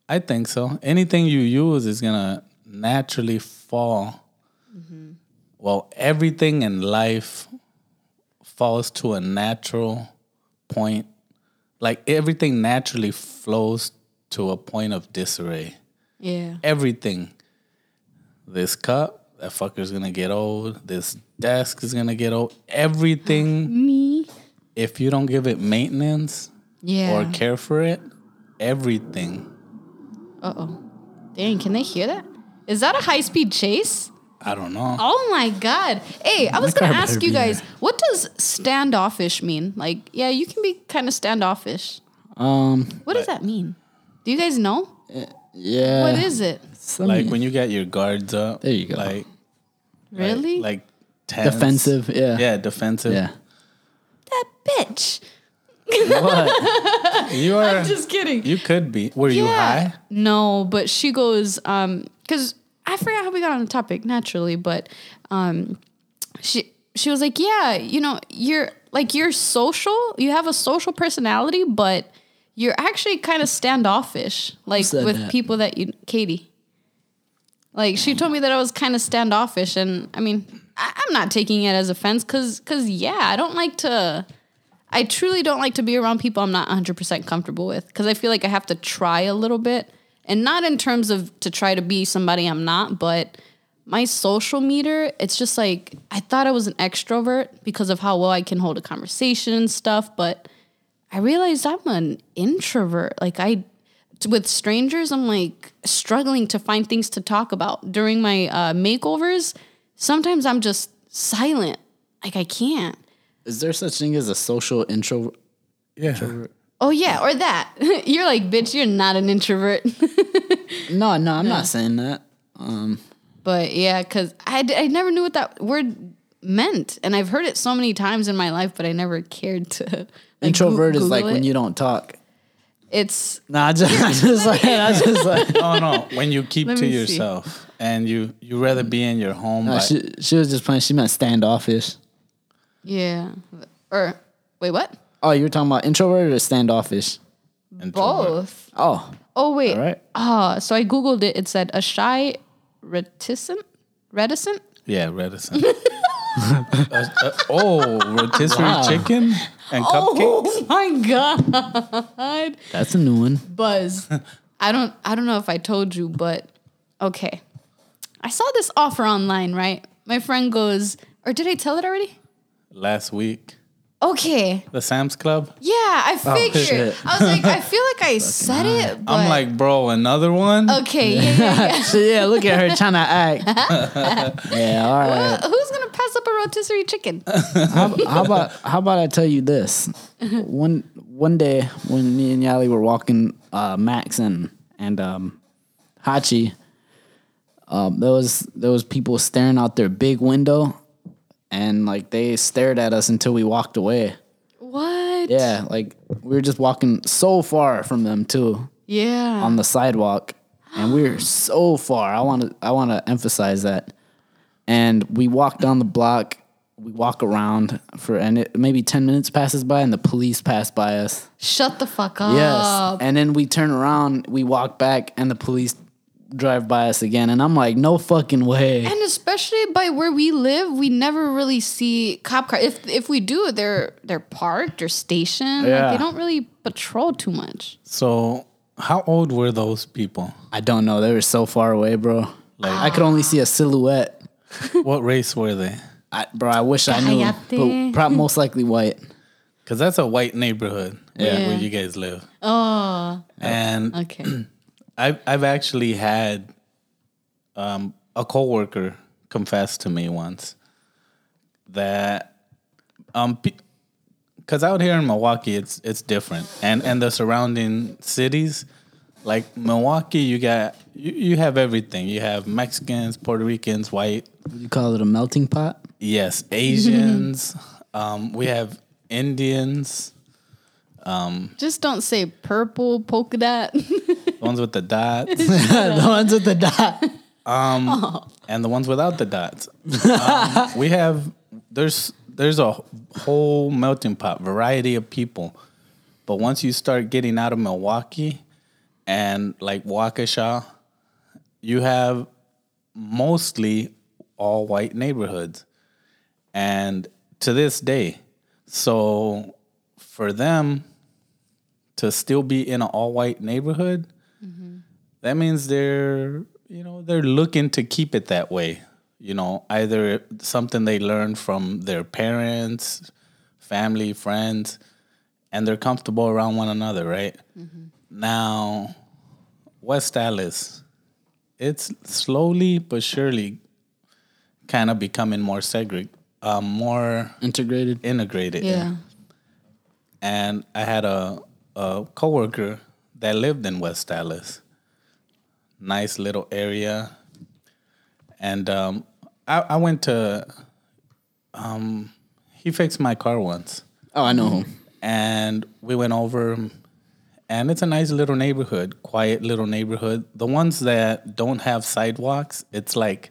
I think so. Anything you use is gonna naturally fall. Mm-hmm. Well, everything in life falls to a natural point. Like everything naturally flows to a point of disarray. yeah. Everything. This cup, that fucker's gonna get old. This desk is gonna get old. Everything, Me. if you don't give it maintenance Yeah. or care for it, everything Uh oh. Dang, can they hear that? Is that a high speed chase? I don't know. Oh my god. Hey, I was gonna ask you guys, what does standoffish mean? Like, yeah, you can be kind of standoffish. um, What does that mean? Do you guys know? yeah. What is it? Some- Like when you get your guards up. There you go. Like, Really? Like, tense. Defensive, yeah. Yeah, defensive. Yeah. That bitch. What? You are. Just kidding. you could be. Were you high? No, but she goes, um, because I forgot how we got on the topic naturally, but um, she she was like, yeah, you know, you're like you're social, you have a social personality, but you're actually kind of standoffish, like said with that? people that you, Katie. Like she told me that I was kind of standoffish, and I mean, I, I'm not taking it as offense, cause, cause yeah, I don't like to. I truly don't like to be around people I'm not 100% comfortable with because I feel like I have to try a little bit. And not in terms of to try to be somebody I'm not, but my social meter, it's just like I thought I was an extrovert because of how well I can hold a conversation and stuff, but I realized I'm an introvert. Like I with strangers, I'm like struggling to find things to talk about. During my uh, makeovers, sometimes I'm just silent. Like I can't. Is there such thing as a social intro? Yeah. Oh yeah, or that. you're like, bitch, you're not an introvert. No, no, I'm not saying that. Um but yeah, because I, d- I never knew what that word meant. And I've heard it so many times in my life, but I never cared to. Like, Introvert Goo- is like Google when you don't talk. It's Nah, I just, I just like, I just like. No, no. When you keep Let to me see. yourself and you you rather be in your home. Nah, by- she, she was just playing. She meant standoffish. yeah. Or wait, what? Oh, you were talking about introvert or standoffish? introvert. Both. Oh, Oh wait. all right. Ah, so I googled it. It said a shy, reticent, reticent. Yeah, reticent. Uh, uh, oh, rotisserie chicken and cupcakes. Oh my god, That's a new one. Buzz. I don't. I don't know if I told you, but okay. I saw this offer online. Right, my friend goes, or did I tell it already? Last week, Okay. the Sam's Club. Yeah, I figured. shit. I was like, I feel like I said it, but I'm like, bro, another one. okay, yeah, yeah, yeah. So yeah, look at her trying to act. yeah, all right. Uh, Who's up a rotisserie chicken? How, how about how about I tell you this? One one day when me and Yali were walking uh, Max and and um, Hachi, um, there was there was people staring out their big window, and like they stared at us until we walked away. What? Yeah, like we were just walking so far from them too Yeah. on the sidewalk, and we were so far. I want to I want to emphasize that. And we walk down the block. We walk around for and it, maybe ten minutes passes by, and the police pass by us. Shut the fuck up. Yes, and then we turn around, we walk back, and the police drive by us again. And I'm like, no fucking way. And especially by where we live, we never really see cop cars. If if we do, they're they're parked or stationed. Like, Yeah. they don't really patrol too much. So, how old were those people? I don't know. They were so far away, bro. Like I could only see a silhouette. what race were they? I, bro, I wish I knew, but prob- most likely white. Because that's a white neighborhood where, Yeah. where you guys live. Oh, And okay. I've I've actually had um, a coworker confess to me once that um because out here in Milwaukee it's it's different and and the surrounding cities like Milwaukee you got you, you have everything you have Mexicans Puerto Ricans white Would you call it a melting pot? yes Asians um we have Indians Just don't say purple polka dot. the ones with the dots the ones with the dot. and the ones without the dots. Um, we have there's there's a whole melting pot, variety of people. But once you start getting out of Milwaukee and like Waukesha, you have mostly all white neighborhoods. And to this day, so for them to still be in an all white neighborhood, mm-hmm. that means they're you know they're looking to keep it that way. You know either something they learned from their parents family friends and they're comfortable around one another right mm-hmm. Now West Allis it's slowly but surely kind of becoming more segregated um, more Integrated. integrated yeah. and I had a a coworker that lived in West Allis. Nice little area, and um, I, I went to he fixed my car once. Oh, I know him. and we went over and it's a nice little neighborhood quiet little neighborhood the ones that don't have sidewalks it's like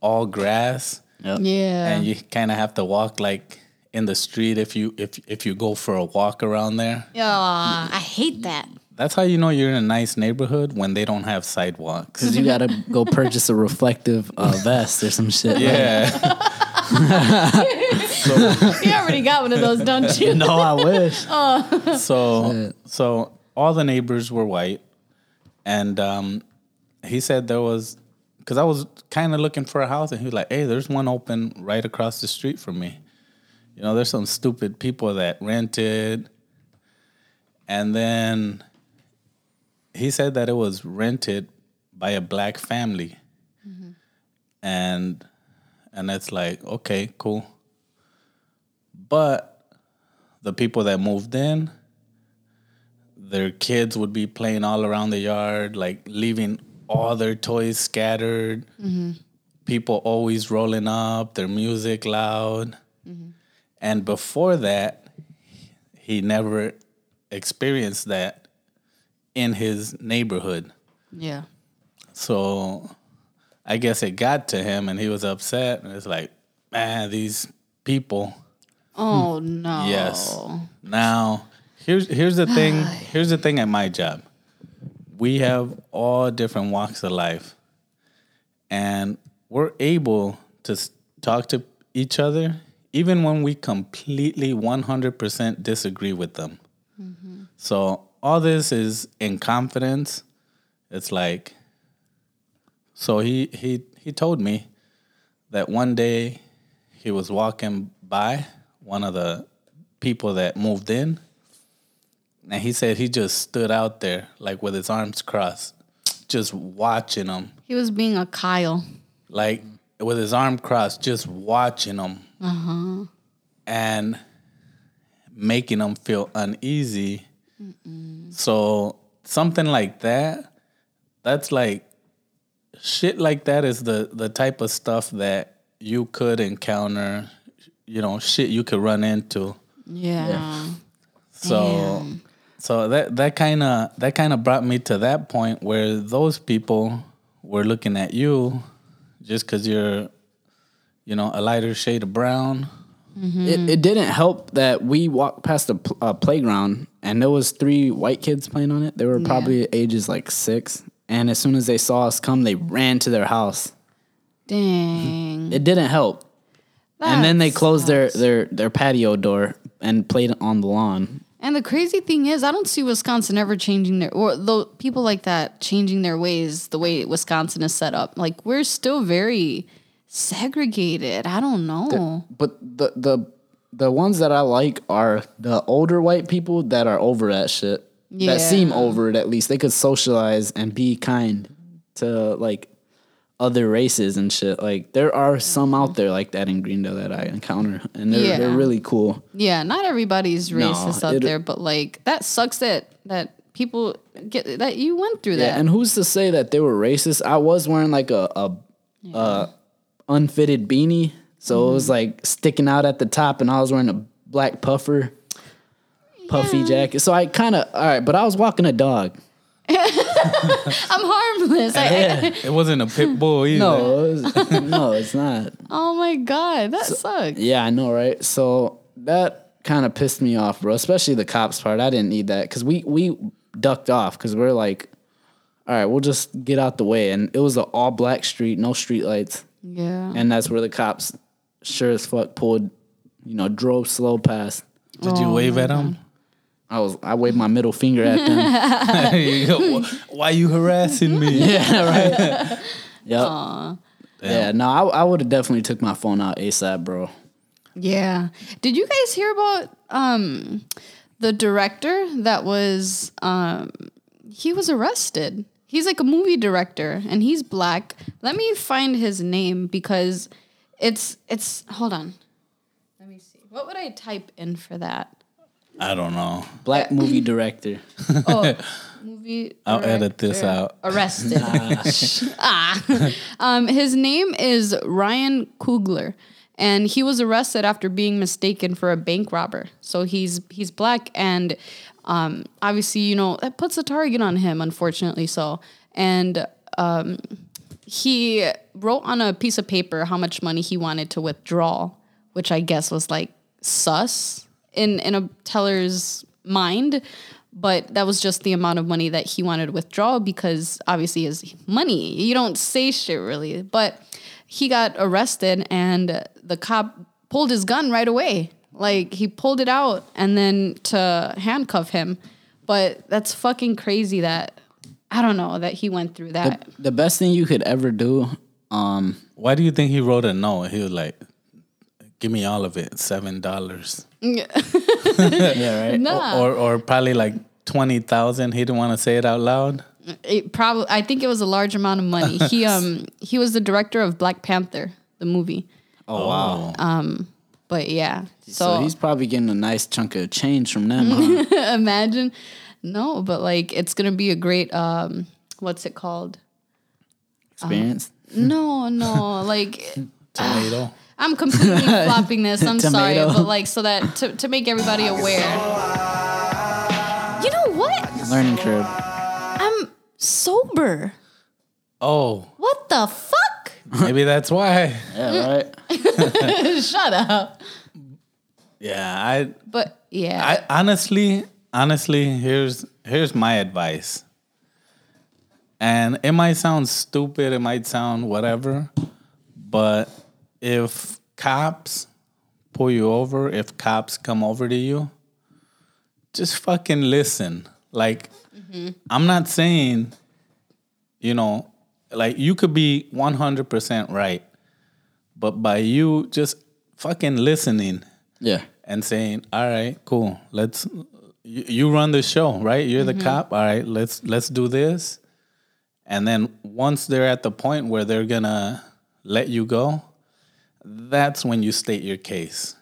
all grass Yep. Yeah. and you kind of have to walk like in the street if you if if you go for a walk around there Aw, I hate that. that's how you know you're in a nice neighborhood when they don't have sidewalks Because you gotta go purchase a reflective uh, vest or some shit. yeah You already got one of those, don't you? no, I wish. so so all the neighbors were white. And um he said there was because i was kind of looking for a house and he was like hey there's one open right across the street from me. You know there's some stupid people that rented. And then he said that it was rented by a black family. And and it's like okay cool. But the people that moved in their kids would be playing all around the yard like leaving all their toys scattered mm-hmm. people always rolling up their music loud mm-hmm. and before that he never experienced that in his neighborhood Yeah. so I guess it got to him and he was upset. And it's like, man, these people. Oh no. Yes. Now, here's here's the thing. Here's the thing at my job. We have all different walks of life. And we're able to talk to each other even when we completely 100% disagree with them. Mm-hmm. So all this is in confidence. It's like so he he he told me that one day he was walking by one of the people that moved in and he said he just stood out there like with his arms crossed just watching them He was being a Kyle. like with his arm crossed, just watching them uh-huh. and making them feel uneasy. So something like that, that's like shit like that is the the type of stuff that you could encounter, you know, shit you could run into. Yeah. So so that that kind of that kind of brought me to that point where those people were looking at you just cuz you're you know, a lighter shade of brown. It, it didn't help that we walked past a pl- uh, playground and there was three white kids playing on it. They were probably ages like six, and as soon as they saw us come, they ran to their house. Dang. It didn't help, and then they That closed their, their their patio door and played on the lawn. And the crazy thing is, I don't see Wisconsin ever changing their or though people like that changing their ways the way Wisconsin is set up. Like we're still very segregated. I don't know. But the the the ones that I like are the older white people that are over that shit. Yeah. That seem over it at least. They could socialize and be kind to like other races and shit. Like there are some out there like that in Greendale that I encounter, and they're they're really cool. Yeah, not everybody's racist out it- there, but like that sucks that that people get that you went through Yeah, that. and who's to say that they were racist? I was wearing like a a, a unfitted beanie, so it was mm-hmm. like sticking out at the top, and I was wearing a black puffer, puffy Yeah. jacket. So I kind of all right, but I was walking a dog. I'm harmless. I, I- It wasn't a pit bull either. No, it was- no, it's not. oh my god, that sucks. Yeah, I know, right? So that kind of pissed me off, bro. Especially the cops part. I didn't need that because we we ducked off because we're like, all right, we'll just get out the way, and it was an all black street, no street lights. Yeah. and that's where the cops sure as fuck pulled, you know, drove slow past. Did you oh wave at him? I was I waved my middle finger at them. You go, Why you harassing me? yeah, right. Yep. Yeah, no, I, I would have definitely took my phone out ASAP, bro. Yeah. Did you guys hear about um the director that was um he was arrested. He's like a movie director and he's black. Let me find his name because it's it's hold on. Let me see. What would I type in for that? I don't know. Black movie director. Oh, movie. I'll edit this out. Arrested. ah. um, his name is Ryan Coogler, and he was arrested after being mistaken for a bank robber. So he's he's black, and um, obviously, you know, that puts a target on him. Unfortunately, so and um, he wrote on a piece of paper how much money he wanted to withdraw, which I guess was like sus in in a teller's mind. But that was just the amount of money that he wanted to withdraw because obviously his money. You don't say shit really. But he got arrested and the cop pulled his gun right away. Like he pulled it out and then to handcuff him. But that's fucking crazy that I don't know that he went through that. The best thing you could ever do, um, Why do you think he wrote a note? He was like, "Give me all of it, seven dollars." yeah, right. Nah. or or probably like twenty thousand. He didn't want to say it out loud. it probably I think it was a large amount of money. He um he was the director of Black Panther, the movie. Oh wow. Um, But yeah. so, So, he's probably getting a nice chunk of change from them. Huh? imagine no, but like it's gonna be a great um what's it called? Experience. No, no, like Tomato. I'm completely flopping this. I'm sorry, Tomato. but like so that to, to make everybody aware. You know what? Learning curve. I'm sober. oh, What the fuck? maybe that's why. Yeah, right. Shut up. Yeah, I But yeah. I honestly, honestly, here's here's my advice. And it might sound stupid, it might sound whatever, but if cops pull you over, if cops come over to you, just fucking listen. Like mm-hmm. I'm not saying you know, like you could be 100% right, but by you just fucking listening Yeah. and saying, "All right, cool. Let's you, you run the show, right? You're the mm-hmm. cop. All right, let's let's do this." And then once they're at the point where they're to let you go, that's when you state your case.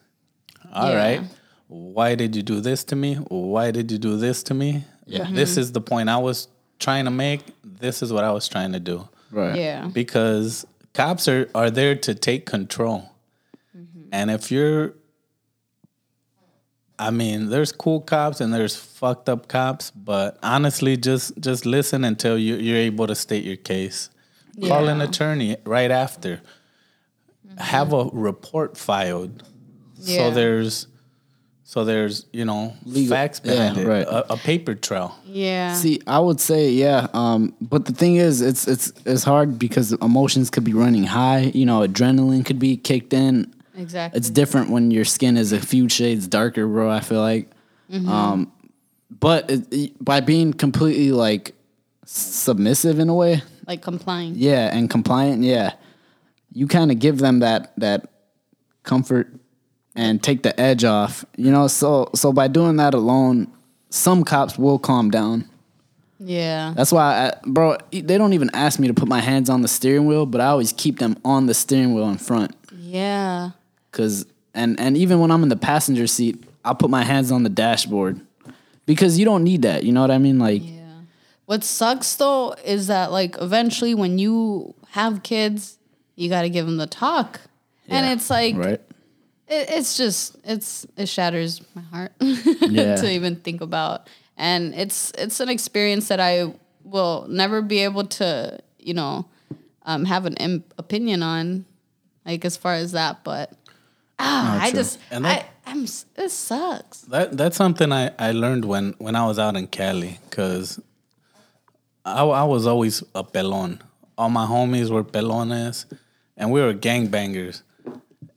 All Yeah. right. Why did you do this to me? Why did you do this to me? Yeah. This mm-hmm. is the point I was trying to make. This is what I was trying to do Right. yeah. because cops are, are there to take control. Mm-hmm. And if you're, I mean, there's cool cops and there's fucked up cops, but honestly, just just listen until you, you're able to state your case. Call an attorney right after. Have a report filed. Yeah. So there's, so there's you know Legal- facts behind yeah, it, right. a, a paper trail. Yeah. See, I would say yeah, um, but the thing is, it's it's it's hard because emotions could be running high. You know, adrenaline could be kicked in. exactly. It's different when your skin is a few shades darker, bro. I feel like, um, but it, it- by being completely like submissive in a way, like complying. yeah, and compliant, yeah, you kind of give them that that comfort and take the edge off. You know, so so by doing that alone, some cops will calm down. Yeah. That's why, I, bro, they don't even ask me to put my hands on the steering wheel, but I always keep them on the steering wheel in front. Yeah. Cause and and even when I'm in the passenger seat, I'll put my hands on the dashboard because you don't need that. You know what I mean? Like, Yeah. What sucks though is that like eventually when you have kids, you got to give them the talk. And it's like right? it, it's just it's it shatters my heart Yeah. to even think about. And it's it's an experience that I will never be able to, you know, um, have an Im- opinion on like as far as that, but ah, I true. just And I that- I'm it sucks. That that's something I, I learned when, when I was out in Cali because I, I was always a pelon. All my homies were pelones, and we were gangbangers.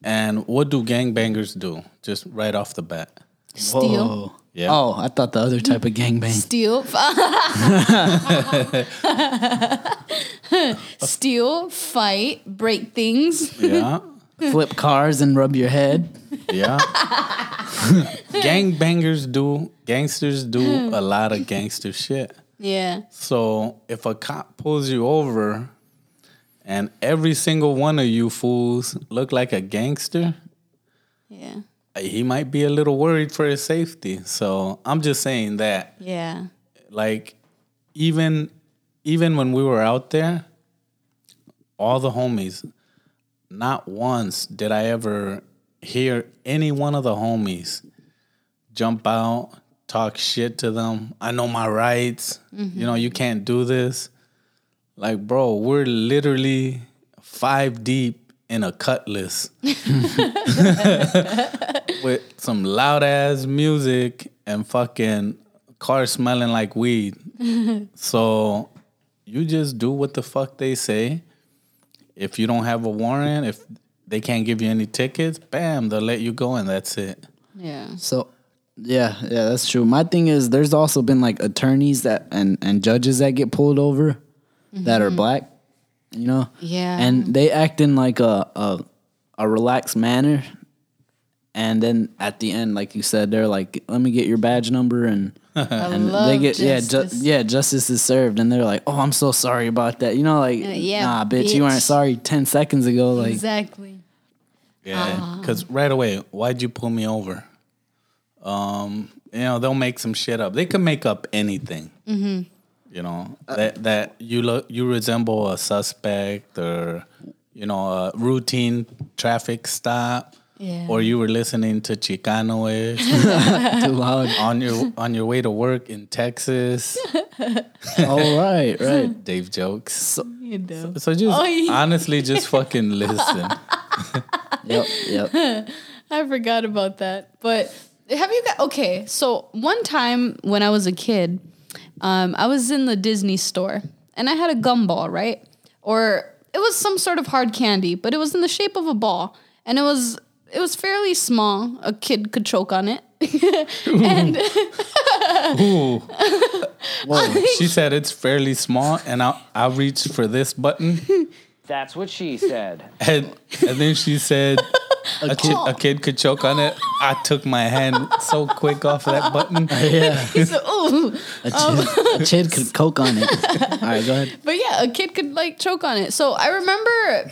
And what do gangbangers do? Just right off the bat. Steal. Yeah. Oh, I thought the other type of gangbang. Steal. Steal, fight, break things. Yeah. Flip cars and rub your head. Yeah. gangbangers do, gangsters do a lot of gangster shit. Yeah. So if a cop pulls you over and every single one of you fools look like a gangster, Yeah. he might be a little worried for his safety. So I'm just saying that, Yeah. like, even even when we were out there, all the homies, not once did I ever hear any one of the homies jump out, talk shit to them. I know my rights. Mm-hmm. You know, you can't do this. Like, bro, we're literally five deep in a cutlass with some loud ass music and fucking car smelling like weed. so you just do what the fuck they say. If you don't have a warrant, if they can't give you any tickets, bam, they'll let you go and that's it. Yeah. So yeah, yeah, that's true. My thing is there's also been like attorneys that and and judges that get pulled over that are black, you know? Yeah. And they act in like a a, a relaxed manner. And then at the end, like you said, they're like, "Let me get your badge number," and and love they get yeah, ju- justice. yeah, justice is served, and they're like, "Oh, I'm so sorry about that," you know, like, yeah, nah, bitch, you weren't sorry ten seconds ago, like, Exactly. Yeah, because right away, why'd you pull me over? Um, you know they'll make some shit up. They can make up anything. Mm-hmm. You know uh, that that you look you resemble a suspect or you know a routine traffic stop. Yeah. Or you were listening to Chicanoish too loud. on your on your way to work in Texas. All right, right, right. Dave jokes. So, You know. so just Oh, yeah. honestly, just fucking listen. Yep, yep. I forgot about that. But have you got okay? So one time when I was a kid, um, I was in the Disney store and I had a gumball, right? Or it was some sort of hard candy, but it was in the shape of a ball, and it was it was fairly small. A kid could choke on it. and Ooh. Whoa. She said it's fairly small, and I'll, I'll reach for this button. That's what she said. And, and then she said a kid, a kid could choke on it. I took my hand so quick off that button. Yeah, he said, "Ooh." a um, chid, a chid could coke on it. All right, go ahead. But yeah, a kid could like choke on it. So I remember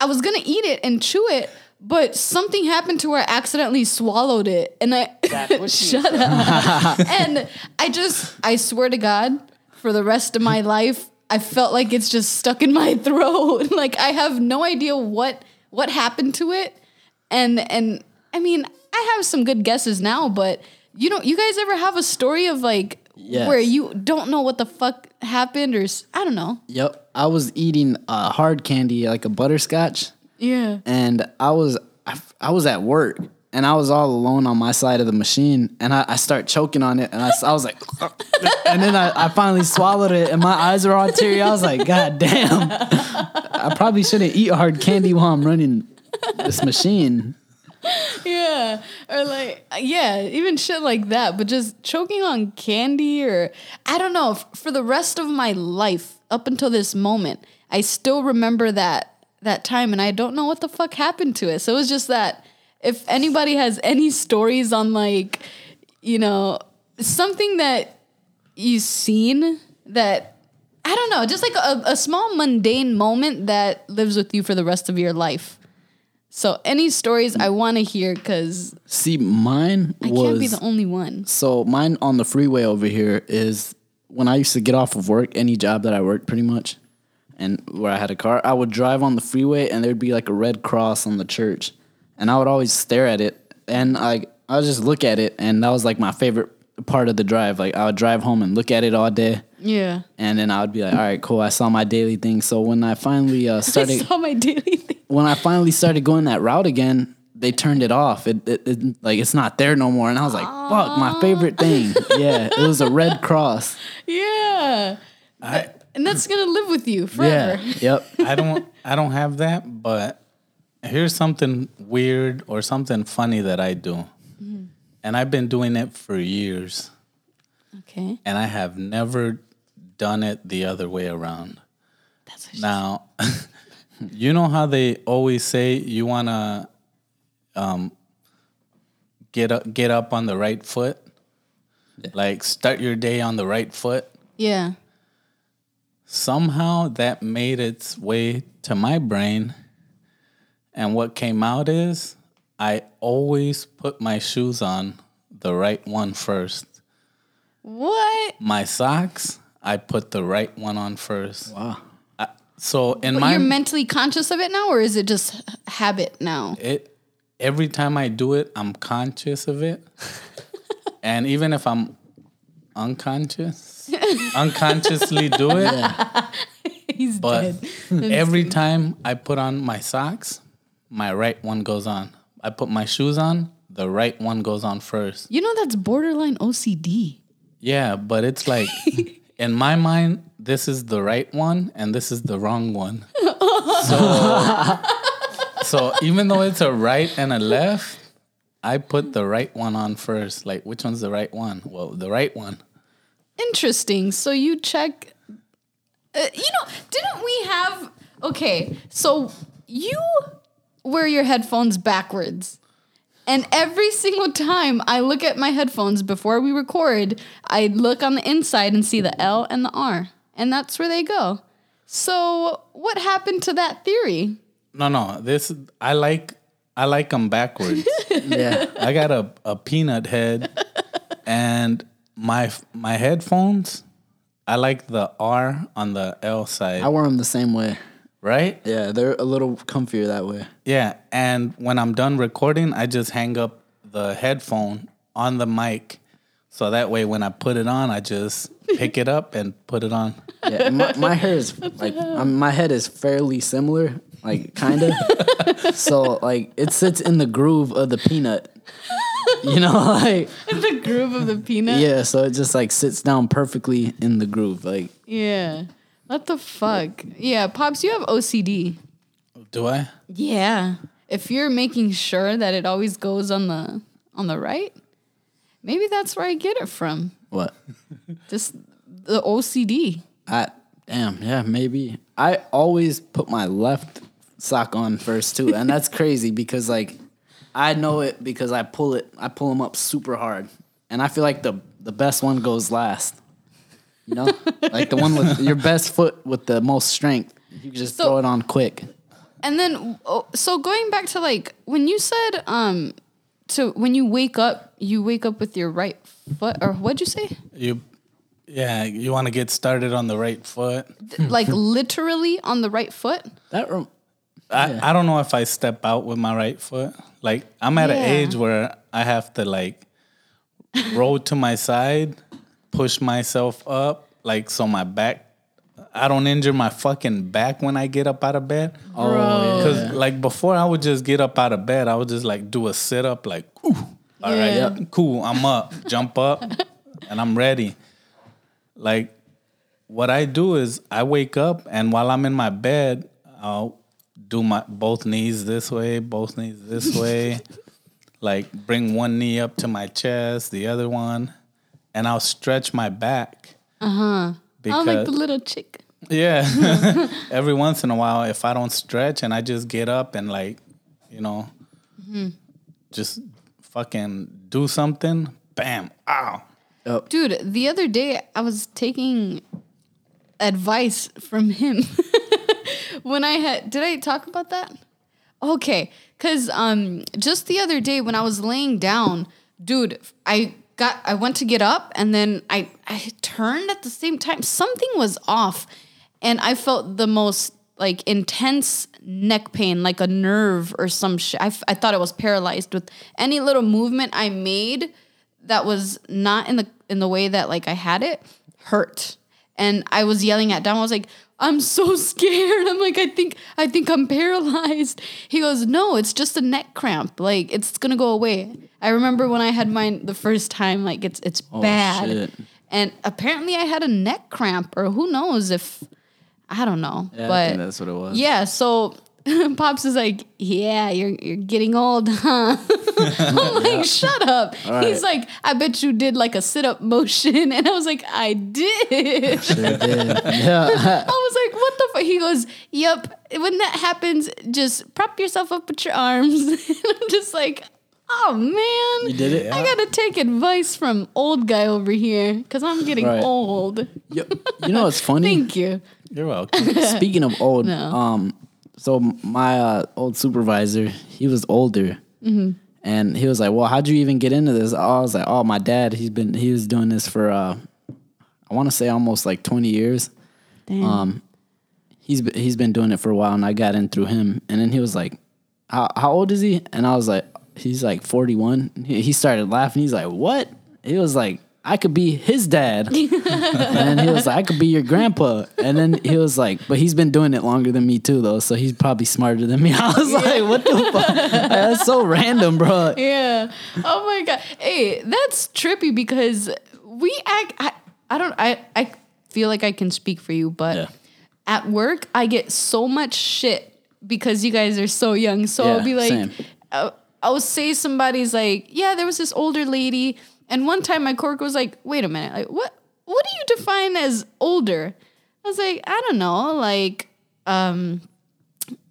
I was gonna eat it and chew it, but something happened to where I accidentally swallowed it, and I That's shut up. and I just, I swear to God, for the rest of my life, I felt like it's just stuck in my throat. like I have no idea what what happened to it, and and I mean I have some good guesses now, but you know, you guys ever have a story of like Yes. where you don't know what the fuck happened or I don't know. Yep, I was eating uh, hard candy like a butterscotch, Yeah. and I was I, I was at work, and I was all alone on my side of the machine, and I, I start choking on it, and I was like, and then I, I finally swallowed it, and my eyes were all teary. I was like, God damn, I probably shouldn't eat hard candy while I'm running this machine. Yeah. Or like yeah, even shit like that, but just choking on candy or I don't know, for the rest of my life up until this moment, I still remember that that time and I don't know what the fuck happened to it. So it was just that if anybody has any stories on like you know, something that you've seen that I don't know, just like a, a small mundane moment that lives with you for the rest of your life. So any stories I want to hear because See, mine I was can't be the only one. So mine on the freeway over here is when I used to get off of work, any job that I worked pretty much, and where I had a car, I would drive on the freeway and there'd be like a red cross on the church. And I would always stare at it and I I would just look at it and that was like my favorite part of the drive. Like I would drive home and look at it all day. Yeah. And then I would be like, all right, cool. I saw my daily thing. So when I finally uh, I started, saw my daily thing. When I finally started going that route again, they turned it off. It, it, it like it's not there no more. And I was like, fuck, my favorite thing. Yeah, it was a red cross. Yeah. I, And that's going to live with you forever. Yeah. Yep. I don't I don't have that, but here's something weird or something funny that I do. Mm-hmm. And I've been doing it for years. Okay. And I have never done it the other way around. That's what she Now, you know how they always say you want to um, get up, get up on the right foot, like start your day on the right foot. Yeah. Somehow that made its way to my brain, and what came out is I always put my shoes on the right one first. What? My socks, I put the right one on first. Wow. So in But my you're mentally conscious of it now, or is it just habit now? it every time I do it, I'm conscious of it. and even if I'm unconscious, unconsciously do it. He's But dead. every time I put on my socks, my right one goes on. I put my shoes on, the right one goes on first. You know that's borderline OCD. Yeah, but it's like in my mind, this is the right one and this is the wrong one. So, so even though it's a right and a left, I put the right one on first. Like, which one's the right one? Well, the right one. Interesting. So you check. Uh, you know, didn't we have? Okay, so you wear your headphones backwards. And every single time I look at my headphones before we record, I look on the inside and see the L and the R. And that's where they go. So, what happened to that theory? No, no. This I like. I like them backwards. Yeah. I got a, a peanut head, and my my headphones. I like the R on the L side, I wear them the same way. right? Yeah, they're a little comfier that way. Yeah, and when I'm done recording, I just hang up the headphone on the mic, so that way when I put it on, I just pick it up and put it on. Yeah, my, my hair is like um, my head is fairly similar, like kind of. so like it sits in the groove of the peanut. You know, like the groove of the peanut? yeah. So it just like sits down perfectly in the groove. Like Yeah. What the fuck? Yeah, Pops, you have OCD. Do I? Yeah. If you're making sure that it always goes on the on the right, maybe that's where I get it from. what? Just the OCD. I damn yeah maybe. I always put my left sock on first too, and that's crazy because like I know it because I pull it. I pull them up super hard, and I feel like the the best one goes last. You know, like the one with your best foot with the most strength. You can just So- throw it on quick. And then oh, so going back to like when you said um to when you wake up, you wake up with your right foot or what'd you say? You, yeah, you want to get started on the right foot. like literally on the right foot? That rem- I, I don't know if I step out with my right foot. Like I'm at an age where I have to like roll to my side, push myself up, like so my back. I don't injure my fucking back when I get up out of bed. Oh, Cause like before, I would just get up out of bed. I would just like do a sit up, like, ooh, all right, Yeah. cool, I'm up, jump up, and I'm ready. Like, what I do is I wake up, and while I'm in my bed, I'll do my both knees this way, both knees this way, like bring one knee up to my chest, the other one, and I'll stretch my back. Uh huh. I'm like the little chick. Yeah. Every once in a while, if I don't stretch and I just get up and like, you know, just fucking do something, bam, ow. Dude, the other day I was taking advice from him. when I had did I talk about that? Okay, cuz um just the other day when I was laying down, dude, I got I went to get up and then I I turned at the same time. Something was off and I felt the most like intense neck pain, like a nerve or some shit. I, f- I thought I was paralyzed with any little movement I made that was not in the in the way that like I had it hurt. And I was yelling at Dom. I was like, I'm so scared. I'm like, I think I think I'm paralyzed. He goes, No, it's just a neck cramp. Like it's gonna go away. I remember when I had mine the first time, like it's it's oh, bad. shit. And apparently I had a neck cramp, or who knows if I don't know. Yeah, I but think that's what it was. yeah, so Pops is like, yeah, you're you're getting old, huh? I'm like, shut up. He's like, I bet you did like a sit up motion, and I was like, I did. Sure did. yeah. I was like, what the fuck? He goes, yep. When that happens, just prop yourself up with your arms. I'm just like, oh man, You did it? I gotta take advice from old guy over here because I'm getting Right. old. You, you know what's funny? Thank you. You're welcome. Speaking of old, No. um, so my uh, old supervisor, he was older, Mm-hmm. and he was like, "Well, how'd you even get into this?" I was like, "Oh, my dad, he's been he was doing this for uh, I want to say almost like twenty years. Damn. Um, he's been, he's been doing it for a while, and I got in through him. And then he was like, "How how old is he?" And I was like, "He's like 41." He, he started laughing. He's like, "What?" He was like. I could be his dad. and he was like, I could be your grandpa. And then he was like, but he's been doing it longer than me too, though. So he's probably smarter than me. I was like, what the fuck? That's so random, bro. Yeah. Oh my god. Hey, that's trippy because we act. I, I don't. I I feel like I can speak for you, but Yeah. at work I get so much shit because you guys are so young. So I'll be like. I'll, uh, I'll say somebody's like, yeah, there was this older lady, and one time my coworker was like, wait a minute, like what? What do you define as older? I was like, I don't know, like um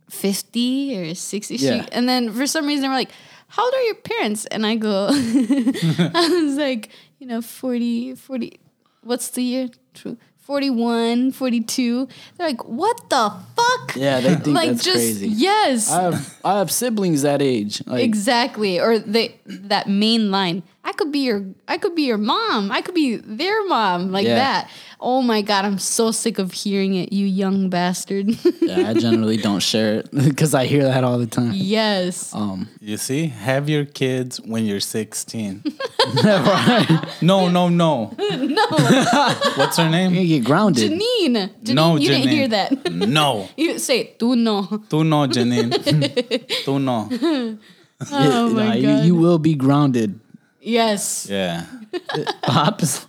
50 or 60 She- Yeah. and then for some reason they were like how old are your parents and i go i was like you know 40 40 what's the year Tw- 41 42 they're like what the fuck Yeah, they think like that's just crazy. yes I have I have siblings that age. Like, exactly or they that main line i could be your i could be your mom i could be their mom like Yeah. that oh my god i'm so sick of hearing it you young bastard yeah, I generally don't share it because I hear that all the time. yes Um, You see, have your kids when you're 16. No, no, no. no What's her name? you name? get grounded. janine janine No, you didn't hear that No. you say tú no Tú no, Janine. Tú no. oh Nah, my you, god you will be grounded. Yes Yeah. Pops.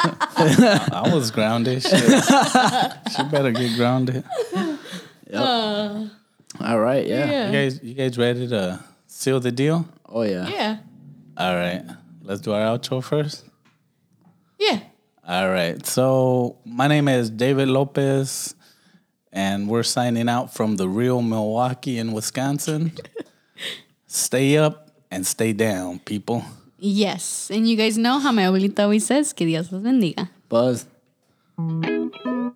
I was grounded. Shit. She better get grounded. Yep. Uh, all right, yeah. You yeah guys, you guys ready to seal the deal? Oh yeah. yeah All right. Let's do our outro first. yeah All right. So my name is David Lopez, and we're signing out from the real Milwaukee in Wisconsin. stay up and stay down, people. Yes, and you guys know how my abuelita always says, que Dios los bendiga. Buzz.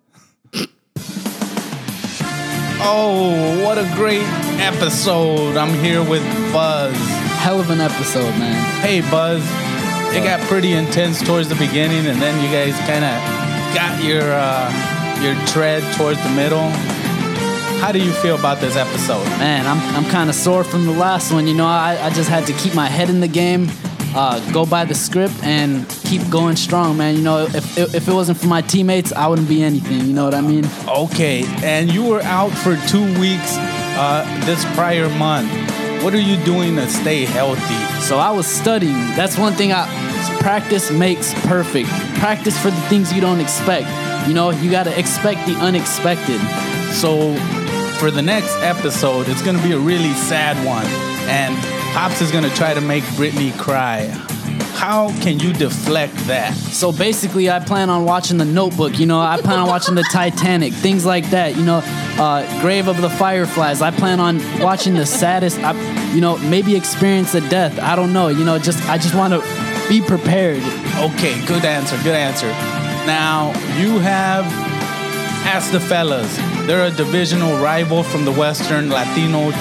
Oh, what a great episode. I'm here with Buzz. Hell of an episode, man. Hey, Buzz. It got pretty intense towards the beginning, and then you guys kind of got your uh, your tread towards the middle. How do you feel about this episode? Man, I'm I'm kind of sore from the last one. You know, I, I just had to keep my head in the game, uh, go by the script, and keep going strong, man. You know, if, if if it wasn't for my teammates, I wouldn't be anything. You know what I mean? Okay, and you were out for two weeks uh, this prior month. What are you doing to stay healthy? So I was studying. That's one thing I practice makes perfect. Practice for the things you don't expect. You know, you got to expect the unexpected. So, for the next episode, it's gonna be a really sad one, and Pops is gonna try to make Brittany cry. How can you deflect that? So basically, I plan on watching The Notebook. You know, I plan on watching The Titanic, things like that. You know, uh, Grave of the Fireflies. I plan on watching the saddest. I, you know, maybe experience a death. I don't know. You know, just I just want to be prepared. Okay, good answer, good answer. Now, you have asked the Fellas. They're a divisional rival from the Western Latino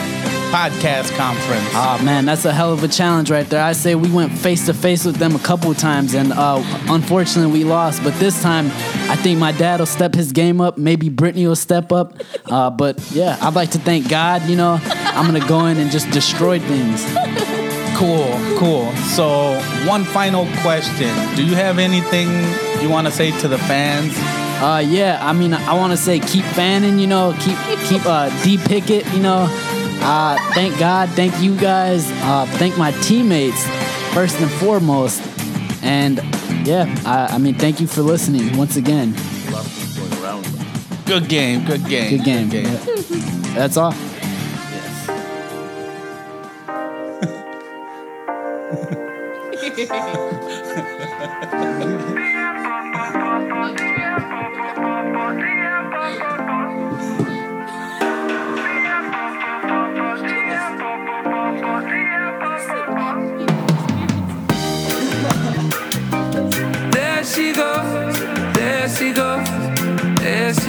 Podcast Conference. Oh man, that's a hell of a challenge right there. I say we went face to face with them a couple times, and uh, unfortunately we lost. But this time, I think my dad will step his game up. Maybe Brittany will step up. Uh, but yeah, I'd like to thank God. You know, I'm gonna go in and just destroy things. Cool, cool. So, one final question. Do you have anything you want to say to the fans? Uh, yeah, I mean, I want to say keep fanning. You know, keep keep uh, D Pickett. You know, uh, thank God, thank you guys, uh, thank my teammates first and foremost, and yeah, I, I mean, thank you for listening once again. Good game, good game. Good game. Yeah. That's all. There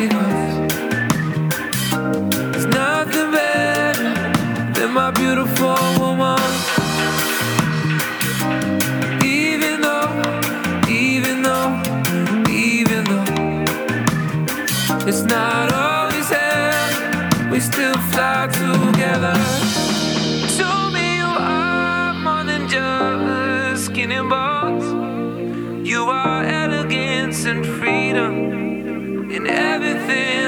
goes. There's nothing better than my beautiful everything